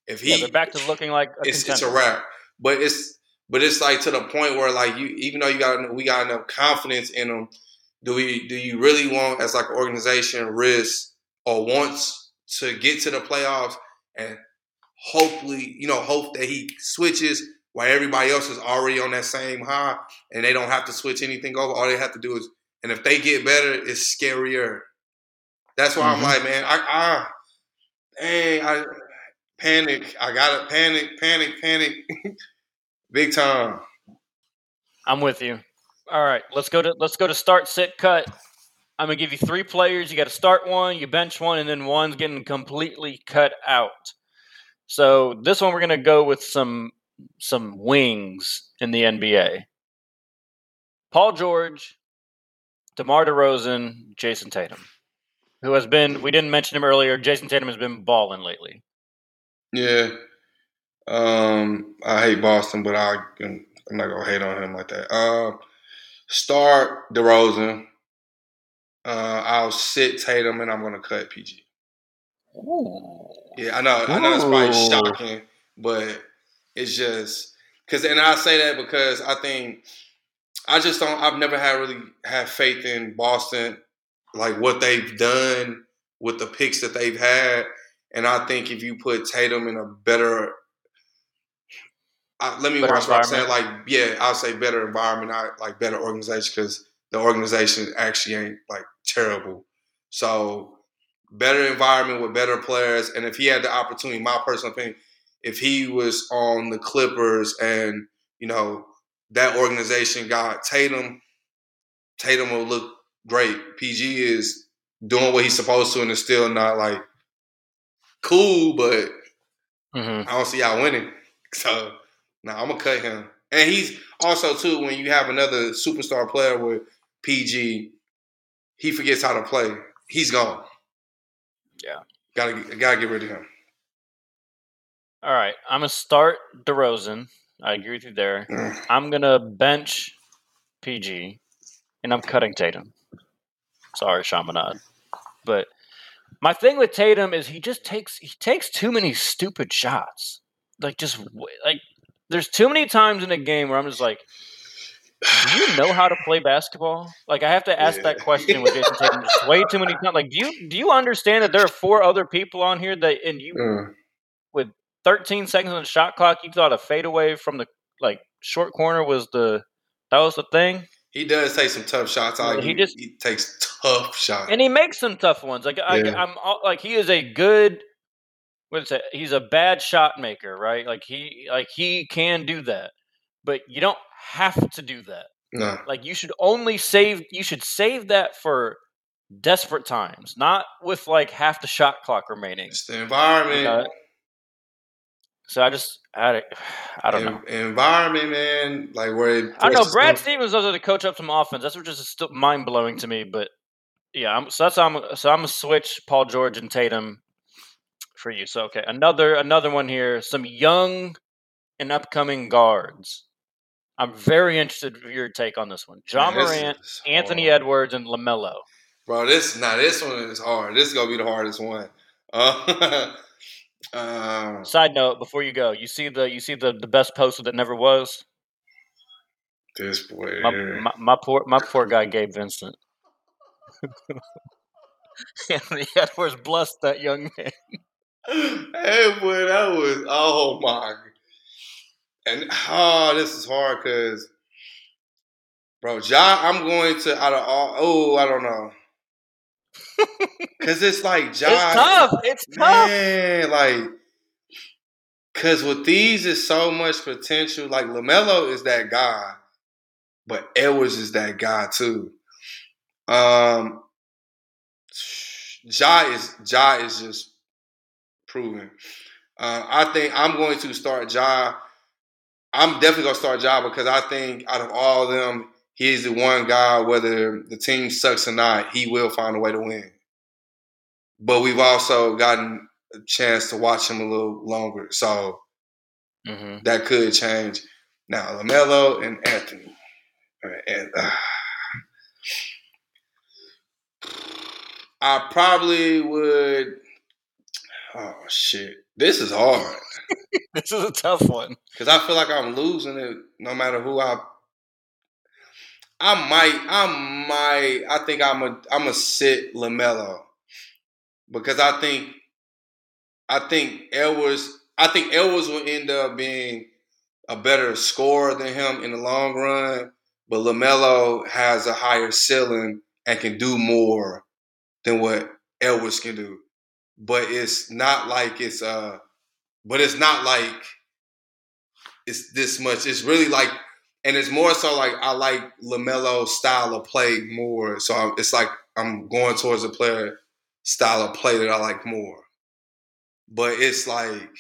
If he yeah, back to looking like a it's it's a wrap. But it's but it's like to the point where like you even though you got we got enough confidence in them, do we do you really want as like an organization risk or wants to get to the playoffs and hopefully you know hope that he switches while everybody else is already on that same high and they don't have to switch anything over. All they have to do is and if they get better, it's scarier. That's why Mhm. I'm like, man, I, I, dang, I panic. I gotta panic, panic, panic, big time. I'm with you. All right, let's go to let's go to start, sit, cut. I'm gonna give you three players. You got to start one, you bench one, and then one's getting completely cut out. So this one we're gonna go with some some wings in the NBA. Paul George, DeMar DeRozan, Jayson Tatum, who has been we didn't mention him earlier. Jayson Tatum has been balling lately. Yeah. Um, I hate Boston, but I I'm not gonna hate on him like that. Uh, start DeRozan. Uh, I'll sit Tatum, and I'm gonna cut PG. Yeah, I know. I know it's probably shocking, but it's just because, and I say that because I think I just don't. I've never had really had faith in Boston, like what they've done with the picks that they've had, and I think if you put Tatum in a better, uh, let me Better watch what I'm saying. Like, yeah, I'll say better environment, not like better organization, because the organization actually ain't like terrible. So better environment with better players. And if he had the opportunity, my personal opinion, if he was on the Clippers and, you know, that organization got Tatum, Tatum will look great. PG is doing what he's supposed to and is still not like cool, but hmm I don't see y'all winning. So now I'm gonna cut him. And he's also too when you have another superstar player with PG, he forgets how to play. He's gone. Yeah. Gotta gotta get rid of him. All right, I'm gonna start DeRozan. I agree with you there. Mm. I'm gonna bench PG, and I'm cutting Tatum. Sorry, Shamanad, but my thing with Tatum is he just takes he takes too many stupid shots. Like just like there's too many times in a game where I'm just like, do you know how to play basketball? Like I have to ask that question with Jayson Tatum just way too many times. Like, do you do you understand that there are four other people on here that and you Mm. 13 seconds on the shot clock, you thought a fadeaway from the like short corner was the that was the thing, He does take some tough shots. I Yeah, he he, just- he takes tough shots. and he makes some tough ones. Like I, Yeah. I'm all- like he is a good. What's it? He's a bad shot maker, right? Like he like he can do that, but you don't have to do that. no. Like you should only save. You should save that for desperate times, not with like half the shot clock remaining. It's the environment. Uh, so I just I, I don't know. Environment, man. Like where it I know. Brad Stevens does to coach up some offense. That's what just still mind blowing to me. But yeah, I'm, so that's how I'm. So I'm gonna switch Paul George and Tatum for you. So okay, another another one here. Some young and upcoming guards. I'm very interested in your take on this one. John Man, Morant, Anthony hard. Edwards, and LaMelo. Bro, this now this one is hard. This is gonna be the hardest one. Uh, um, Side note: Before you go, you see the you see the, the best poster that never was. this boy. My, my, my poor my poor guy Gabe Vincent. Anthony Edwards blessed that young man. hey, boy, that was oh my. And oh, this is hard because, bro, Ja, I'm going to out of all. Oh, I don't know. Because it's like Ja. It's tough. It's tough. Man, like, cause with these is so much potential. Like LaMelo is that guy, but Edwards is that guy too. Um, Ja is Ja is just proven. Uh, I think I'm going to start Ja. I'm definitely gonna start Ja because I think out of all of them, he's the one guy. Whether the team sucks or not, he will find a way to win but we've also gotten a chance to watch him a little longer, so hmm that could change. Now, LaMelo and Anthony, and uh, I probably would. Oh shit, this is hard This is a tough one. because I feel like I'm losing it no matter who I. I might, I might, I think I'm a, I'm a sit LaMelo because I think, I think Edwards, I think Edwards will end up being a better scorer than him in the long run, but LaMelo has a higher ceiling and can do more than what Edwards can do. But it's not like it's uh, but it's not like it's this much. It's really like, and it's more so like I like LaMelo style of play more. So I'm, it's like I'm going towards a player style of play that I like more. But it's like,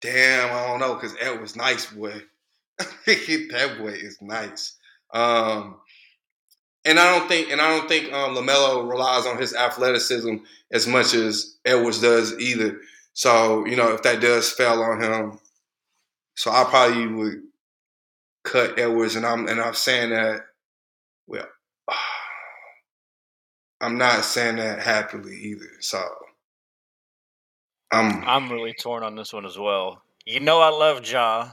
damn, I don't know because Ed was nice, boy. that boy is nice. Um, and I don't think, and I don't think um, LaMelo relies on his athleticism as much as Edwards does either. So you know, if that does fail on him, so I probably would cut Edwards, and I'm and I'm saying that. Well, I'm not saying that happily either. So I'm I'm really torn on this one as well. You know, I love Ja.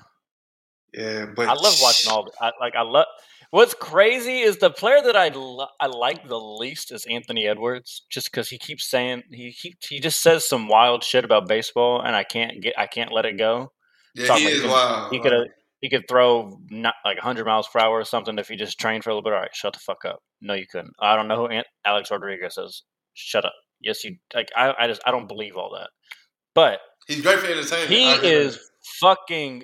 yeah, but I love watching all. I, like I love. What's crazy is the player that I like the least is Anthony Edwards, just because he keeps saying he he he just says some wild shit about baseball, and I can't get I can't let it go. Yeah, Talk he like is him. wild. He could he could throw not like 100 miles per hour or something if he just trained for a little bit. All right, shut the fuck up. No, you couldn't. I don't know who Ant- Alex Rodriguez is. Shut up. Yes, you like. I I just I don't believe all that. But He's great for entertainment. he is fucking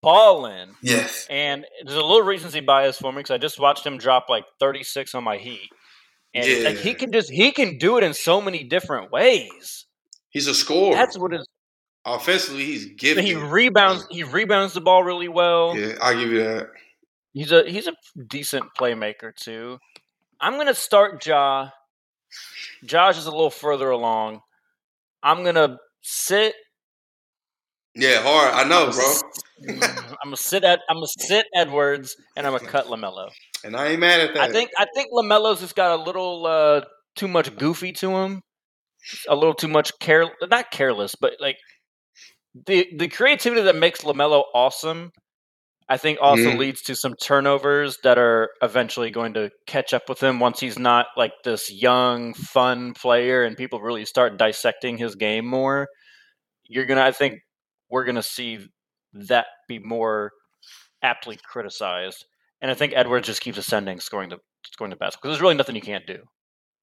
balling. Yes. And there's a little recency bias for me because I just watched him drop like 36 on my Heat, and Yeah. like, he can just he can do it in so many different ways. He's a scorer. That's what is. Offensively, he's gifted. He rebounds. He rebounds the ball really well. Yeah, I'll give you that. He's a he's a decent playmaker too. I'm gonna start Ja. Josh is a little further along. I'm gonna sit. Yeah, hard. I know, bro. I'm gonna sit at. I'm gonna sit Edwards, and I'm gonna cut LaMelo. And I ain't mad at that. I think I think LaMelo's just got a little uh, too much goofy to him, a little too much care not careless, but like the the creativity that makes LaMelo awesome. I think also Mhm. leads to some turnovers that are eventually going to catch up with him once he's not like this young, fun player, and people really start dissecting his game more. You're gonna, I think, we're gonna see that be more aptly criticized. And I think Edwards just keeps ascending, scoring the scoring the basket because there's really nothing you can't do.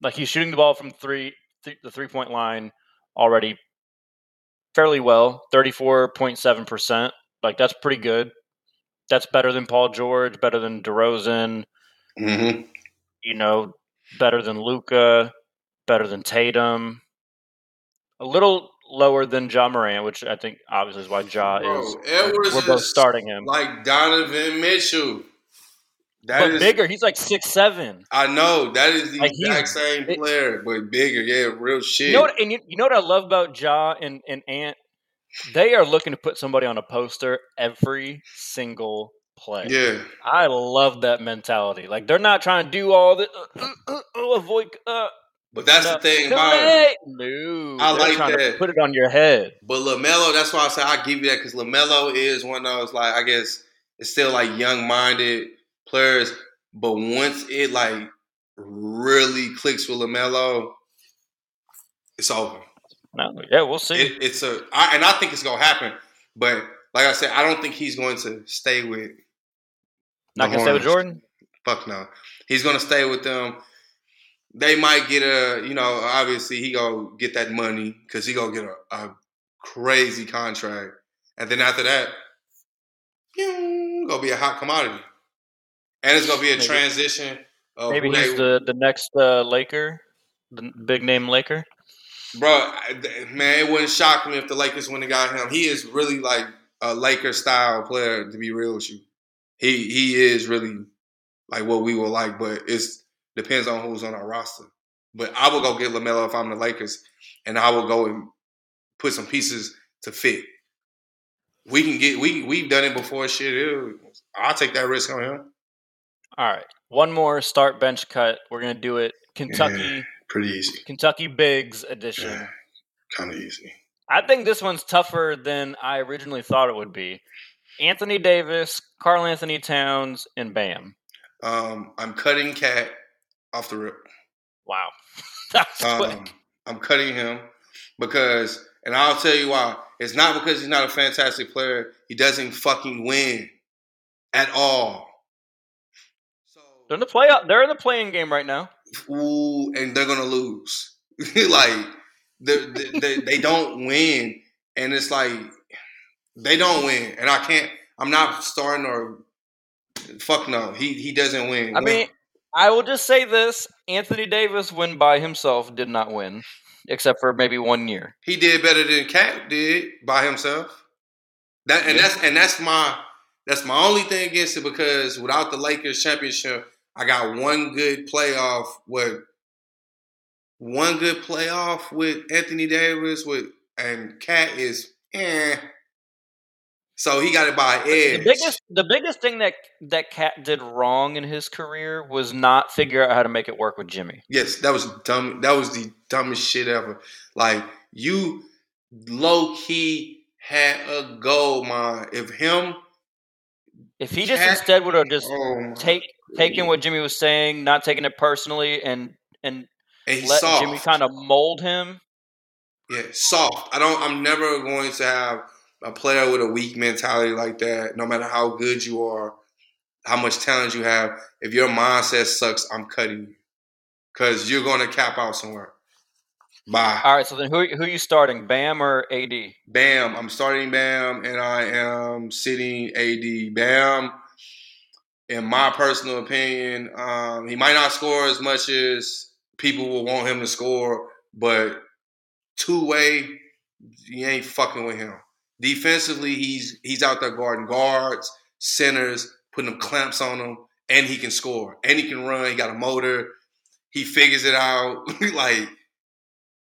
Like he's shooting the ball from three, th- the three point line already fairly well, thirty four point seven percent. Like that's pretty good. That's better than Paul George, better than DeRozan. Mhm. You know, better than Luka, better than Tatum. A little lower than Ja Morant, which I think obviously is why Ja Bro, is. Edwards we're both is starting him, like Donovan Mitchell. That but is- bigger. He's like six seven. I know that is the Like, exact same it- player, but bigger. Yeah, real shit. You know what? And you, you know what I love about Ja and, and Ant? They are looking to put somebody on a poster every single play. Yeah, I love that mentality. Like they're not trying to do all the uh, uh, uh, avoid. But that's no, the thing about No, I like that. Put it on your head. But LaMelo, that's why I say I give you that because LaMelo is one of those like I guess it's still like young minded players, but once it like really clicks with LaMelo, it's over. No, yeah, we'll see. It, it's a I, and I think it's gonna happen. But like I said, I don't think he's going to stay with. not gonna stay with Jordan. Fuck no. He's gonna stay with them. They might get a, you know, obviously he gonna get that money because he gonna get a, a crazy contract, and then after that, gonna be a hot commodity, and it's gonna be a Maybe- transition. Of Maybe he's they, the the next uh, Laker, the big name Laker. bro. Man, it wouldn't shock me if the Lakers wouldn't have got him. He is really like a Laker style player. To be real with you, he he is really like what we would like, but it's depends on who's on our roster. But I will go get LaMelo if I'm the Lakers, and I will go and put some pieces to fit. We can get we we've done it before. Shit, it- I'll take that risk on him. All right, one more start bench cut. We're gonna do it Kentucky Pretty easy, Kentucky Bigs edition. kind of easy. I think this one's tougher than I originally thought it would be. Anthony Davis, Karl-Anthony Towns, and Bam. Um, I'm cutting Cat off the rip. Wow, that's Um, quick. I'm cutting him because, and I'll tell you why. It's not because he's not a fantastic player. He doesn't fucking win at all. They're in the playoff. They're in the playing game right now. Ooh, and they're gonna lose. like they, they, they, they don't win, and it's like they don't win, and I can't. I'm not starting or fuck no. He he doesn't win. I mean, I will just say this: Anthony Davis, win by himself, did not win, except for maybe one year. he did better than Cat did by himself. That and Yeah. that's and that's my that's my only thing against it because without the Lakers championship, I got one good playoff with one good playoff with Anthony Davis with and Cat is eh. So he got it by edge. The biggest, the biggest thing that that Cat did wrong in his career was not figure out how to make it work with Jimmy. Yes, that was dumb. That was the dumbest shit ever. Like you, low key had a goal, man. If him, If he just Cat- instead would have just oh take taken what Jimmy was saying, not taking it personally, and and and let soft. Jimmy kind of mold him. Yeah, soft. I don't. I'm never going to have a player with a weak mentality like that. No matter how good you are, how much talent you have. If your mindset sucks, I'm cutting you because you're going to cap out somewhere. Bye. All right, so then who who are you starting, Bam or AD? Bam. I'm starting Bam, and I am sitting AD. Bam. In my personal opinion, um, he might not score as much as people will want him to score, but two way, you ain't fucking with him. Defensively, he's he's out there guarding guards, centers, putting them clamps on them, and he can score, and he can run. He got a motor. He figures it out. like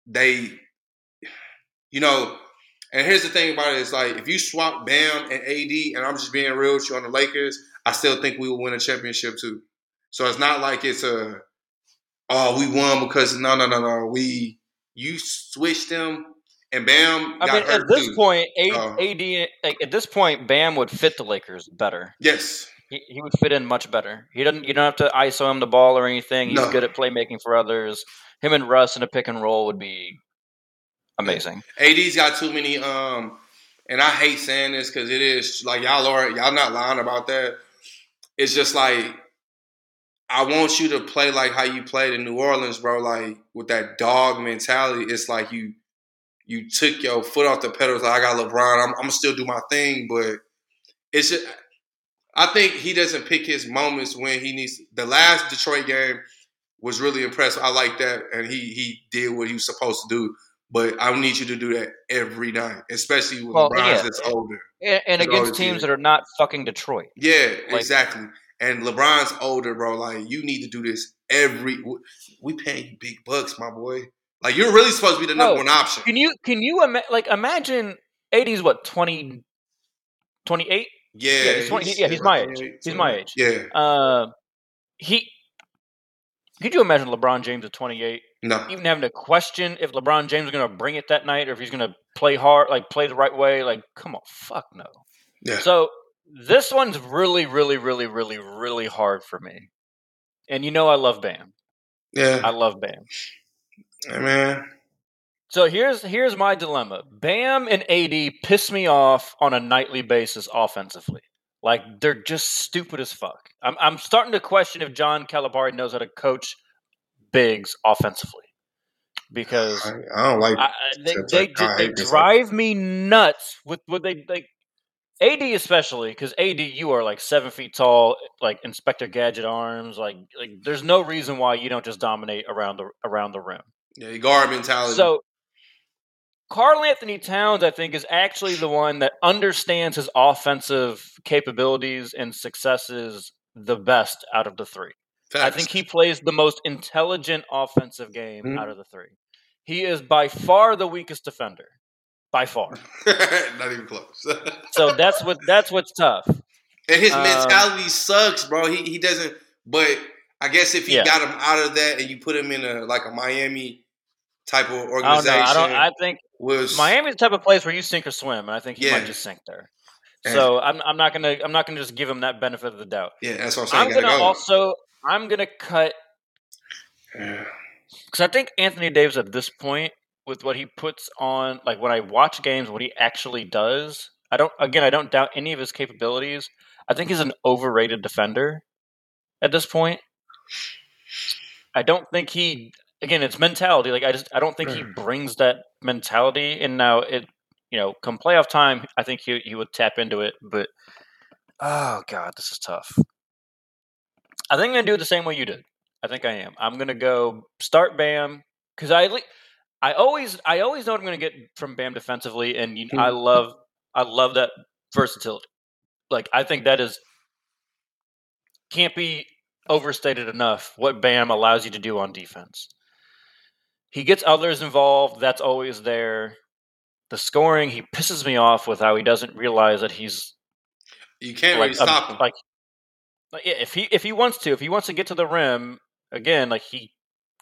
they, you know. And here's the thing about it: it's like if you swap Bam and AD, and I'm just being real with you on the Lakers, I still think we will win a championship too. So it's not like it's a oh we won because no no no no we you switch them and Bam I got mean, at this too. point, A- Oh. AD like, at this point, Bam would fit the Lakers better. yes, He, he would fit in much better. He doesn't. You don't have to ISO him the ball or anything. He's No. good at playmaking for others. Him and Russ in a pick and roll would be amazing. AD's got too many. Um, and I hate saying this because it is like y'all are y'all not lying about that. It's just like I want you to play like how you played in New Orleans, bro. Like with that dog mentality. It's like you you took your foot off the pedals. Like I got LeBron. I'm, I'm gonna still do my thing, but it's just. I think he doesn't pick his moments when he needs. The last Detroit game was really impressive. I like that, and he he did what he was supposed to do. But I need you to do that every night, especially with Well, LeBron yeah. that's older. And, and against teams that are not fucking Detroit. Yeah, Like- exactly. And LeBron's older, bro. Like you need to do this every. We paying you big bucks, my boy. Like you're really supposed to be the number No. one option. Can you can you ima- like imagine AD's what 20, 28? Yeah, Yeah, he's 20 yeah, he's my age. He's my age. Yeah, Uh, he. Could you imagine LeBron James at 28 no, even having to question if LeBron James is going to bring it that night or if he's going to play hard, like play the right way? Like, come on, fuck no. yeah, So this one's really, really, really, really, really hard for me. And you know, I love Bam. Yeah. I love Bam. Hey, man. So here's here's my dilemma. Bam and AD piss me off on a nightly basis offensively. Like they're just stupid as fuck. I'm I'm starting to question if John Calipari knows how to coach bigs offensively because I, I don't like. I, they they, I they this. drive me nuts with what they like. AD especially because AD you are like seven feet tall, like Inspector Gadget arms. Like like there's no reason why you don't just dominate around the around the rim. Yeah, guard mentality. So Karl-Anthony Towns, I think, is actually the one that understands his offensive capabilities and successes the best out of the three. I think he plays the most intelligent offensive game Mhm. out of the three. He is by far the weakest defender, by far. not even close. So that's what that's what's tough. and his Um, mentality sucks, bro. He he doesn't. But I guess if he Yeah. got him out of that and you put him in a like a Miami type of organization. I don't know. I don't. I think was Miami's the type of place where you sink or swim, and I think he Yeah. might just sink there. And- So I'm, I'm not gonna I'm not gonna just give him that benefit of the doubt. Yeah, that's what I'm saying. I'm gonna go. also I'm gonna cut because I think Anthony Davis at this point with what he puts on, like when I watch games, what he actually does. I don't. Again, I don't doubt any of his capabilities. I think he's an overrated defender at this point. I don't think he. Again, it's mentality. Like I just, I don't think he mm. brings that mentality. And now it, you know, come playoff time, I think he he would tap into it. But oh god, this is tough. I think I'm gonna do it the same way you did. I think I am. I'm gonna mm. go start Bam because I le- I always I always know what I'm gonna get from Bam defensively, and you, I mm. love I love that versatility. Like I think that is can't be overstated enough what Bam allows you to do on defense. He gets others involved. That's always there. The scoring, he pisses me off with how he doesn't realize that he's You can't like really stop um, him. like, like yeah, if he if he wants to, if he wants to get to the rim again, like he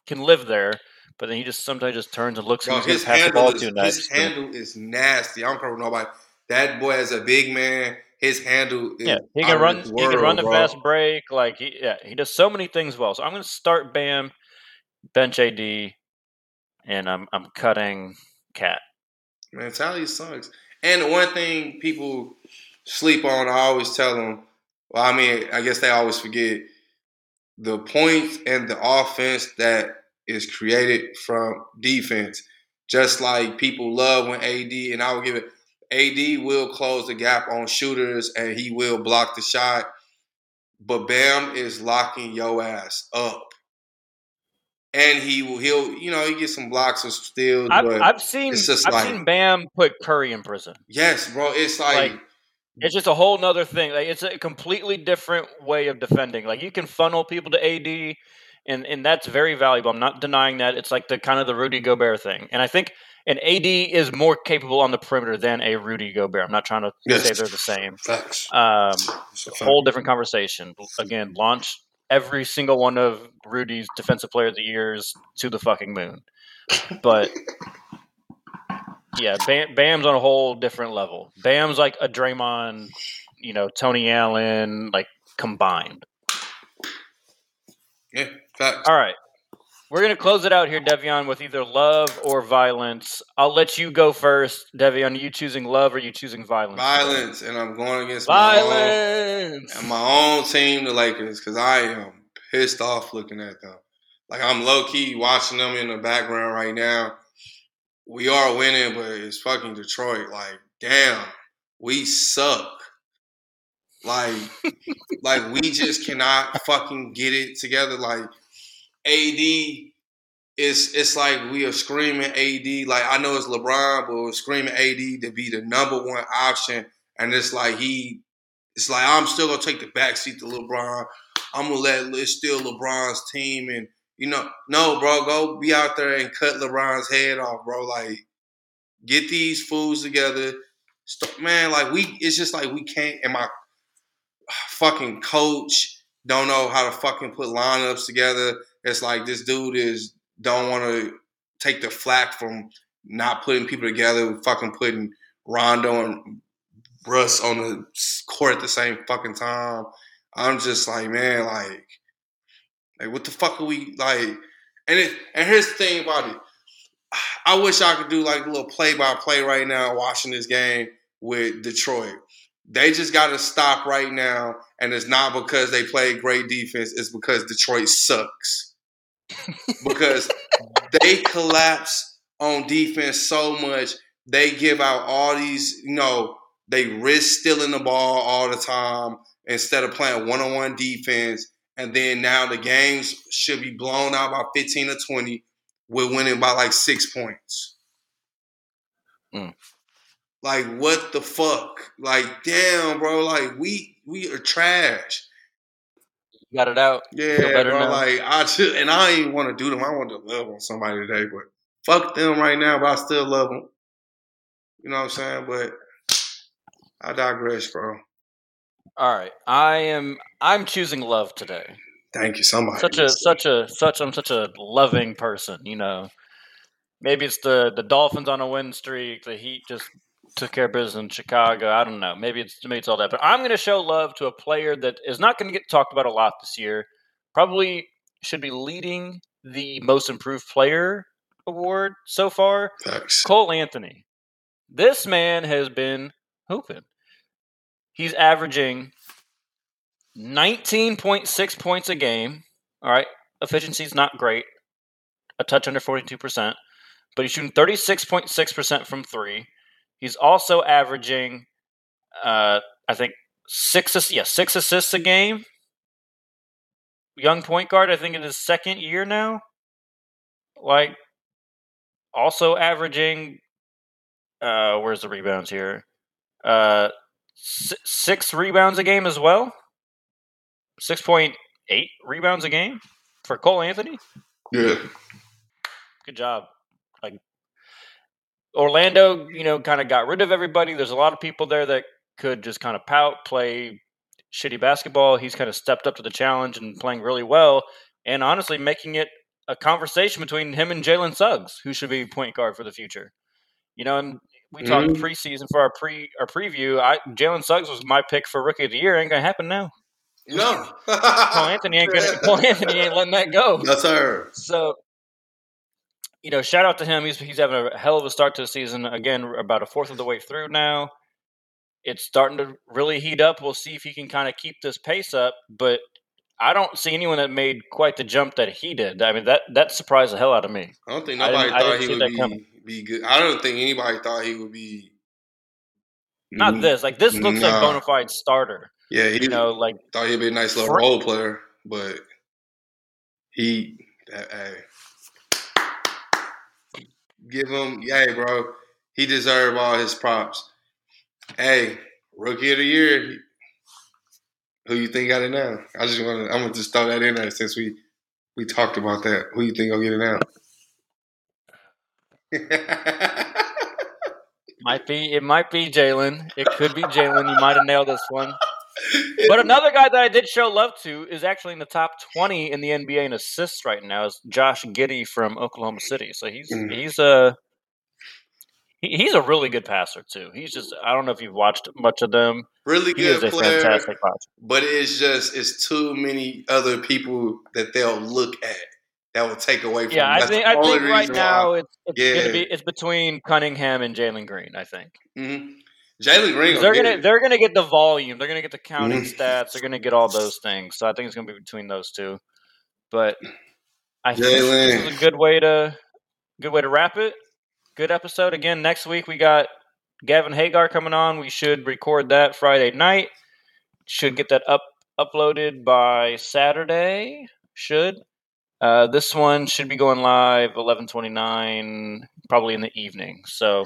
can live there, but then he just sometimes just turns and looks Bro, going his to pass the handle ball is his handle is nasty. I don't care nobody. That boy as a big man, his handle is yeah, he can run. this he can run world, the bro. fast break. Like he, yeah, he does so many things well. So I'm going to start Bam, bench AD, and I'm I'm cutting Cat. Mentality sucks. And the one thing people sleep on, I always tell them. Well, I mean, I guess they always forget the points and the offense that is created from defense. Just like people love when AD, and I will give it. AD will close the gap on shooters, and he will block the shot. But Bam is locking your ass up, and he will. He'll, you know, he gets some blocks or steals, I've, but I've seen I've like- seen Bam put Curry in prison. yes, bro, it's like Like, It's just a whole nother thing. Like it's a completely different way of defending. Like you can funnel people to AD, and and that's very valuable. I'm not denying that. It's like the kind of the Rudy Gobert thing, and I think an AD is more capable on the perimeter than a Rudy Gobert. I'm not trying to Yes. say they're the same. Facts. Um, It's a whole different conversation. Again, launch every single one of Rudy's defensive player of the years to the fucking moon. But yeah, Bam, Bam's on a whole different level. Bam's like a Draymond, you know, Tony Allen, like combined. Yeah, facts. All right. We're gonna close it out here, Devion, with either love or violence. I'll let you go first, Devion. Are you choosing love or are you choosing violence? Violence, and I'm going against my own, Violence. and my own team, the Lakers, because I am pissed off looking at them. Like I'm low key watching them in the background right now. We are winning, but it's fucking Detroit. Like, damn, we suck. Like, like we just cannot fucking get it together. Like, AD it's it's like we are screaming AD. Like I know it's LeBron, but we're screaming AD to be the number one option. And it's like he, it's like I'm still gonna take the backseat to LeBron. I'm gonna let it's still LeBron's team, and you know, no, bro, go be out there and cut LeBron's head off, bro. Like, get these fools together, man. Like we, it's just like we can't. And my fucking coach don't know how to fucking put lineups together. It's like this dude is don't want to take the flack from not putting people together, fucking putting Rondo and Russ on the court at the same fucking time. I'm just like, man, like, like what the fuck are we like? And it, and here's the thing about it. I wish I could do like a little play by play right now watching this game with Detroit. They just got to stop right now, and it's not because they play great defense. It's because Detroit sucks. Because they collapse on defense so much. They give out all these, you know, they risk stealing the ball all the time instead of playing one on one defense. And then now the games should be blown out by 15 or 20. We're winning by like six points. Mm. Like what the fuck? Like damn, bro. Like we we are trash. Got it out. Yeah, bro. Like I and I ain't want to do them. I want to love on somebody today, but fuck them right now. But I still love them. You know what I'm saying? But I digress, bro. All right, I am. I'm choosing love today. Thank you, somebody. Such a such a such. I'm such a loving person. You know, maybe it's the the Dolphins on a win streak. The Heat just took care of business in Chicago. I don't know. Maybe it's maybe it's all that. But I'm going to show love to a player that is not going to get talked about a lot this year. Probably should be leading the most improved player award so far. Thanks. Cole Anthony. This man has been hooping. He's averaging 19.6 points a game. All right. Efficiency is not great. A touch under 42%. But he's shooting 36.6% from three. He's also averaging, uh, I think, six, yeah, six assists a game. Young point guard, I think in his second year now. Like, also averaging, uh, where's the rebounds here? Uh, six rebounds a game as well. 6.8 rebounds a game for Cole Anthony. Yeah. Good job. Orlando, you know, kind of got rid of everybody. There's a lot of people there that could just kind of pout, play shitty basketball. He's kind of stepped up to the challenge and playing really well, and honestly, making it a conversation between him and Jalen Suggs, who should be point guard for the future. You know, and we talked mm-hmm. preseason for our pre our preview. I Jalen Suggs was my pick for rookie of the year. Ain't gonna happen now. No, Paul Anthony ain't gonna. Paul Anthony ain't letting that go. That's her. So you know, shout out to him. He's he's having a hell of a start to the season. Again, about a fourth of the way through now. It's starting to really heat up. We'll see if he can kind of keep this pace up. But I don't see anyone that made quite the jump that he did. I mean, that that surprised the hell out of me. I don't think nobody thought he would be, be good. I don't think anybody thought he would be. Not this. Like this looks nah. like bona fide starter. Yeah, he you know, like thought he'd be a nice little role player, but he, hey, give him, hey, bro, he deserved all his props. Hey, rookie of the year. Who you think got it now? I just want to. I'm gonna just throw that in there since we we talked about that. Who you think gonna get it now? might be. It might be Jalen. It could be Jalen. You might have nailed this one. But another guy that I did show love to is actually in the top twenty in the NBA in assists right now is Josh Giddey from Oklahoma City. So he's mm. he's a he, he's a really good passer too. He's just I don't know if you've watched much of them. Really good player, He is a fantastic passer. But it's just it's too many other people that they'll look at that will take away from. Yeah, I think I think right now it's, it's yeah. to be it's between Cunningham and Jalen Green. I think. Mm-hmm. Jalen Green. They're gonna they're gonna get the volume. They're gonna get the counting mm-hmm. stats. They're gonna get all those things. So I think it's gonna be between those two. But I Jaylen. think this is a good way to good way to wrap it. Good episode again. Next week we got Gavin Hagar coming on. We should record that Friday night. Should get that up uploaded by Saturday. Should. Uh, this one should be going live eleven twenty nine, probably in the evening. So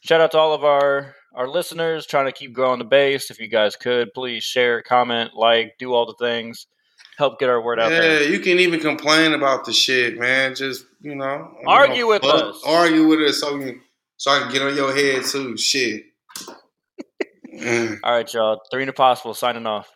shout out to all of our our listeners trying to keep growing the base. If you guys could, please share, comment, like, do all the things. Help get our word out yeah, there. Yeah, you can even complain about the shit, man. Just you know, argue you know, with us. Argue with us so you, so I can get on your head too. Shit. Mm. All right, y'all. Three and possible signing off.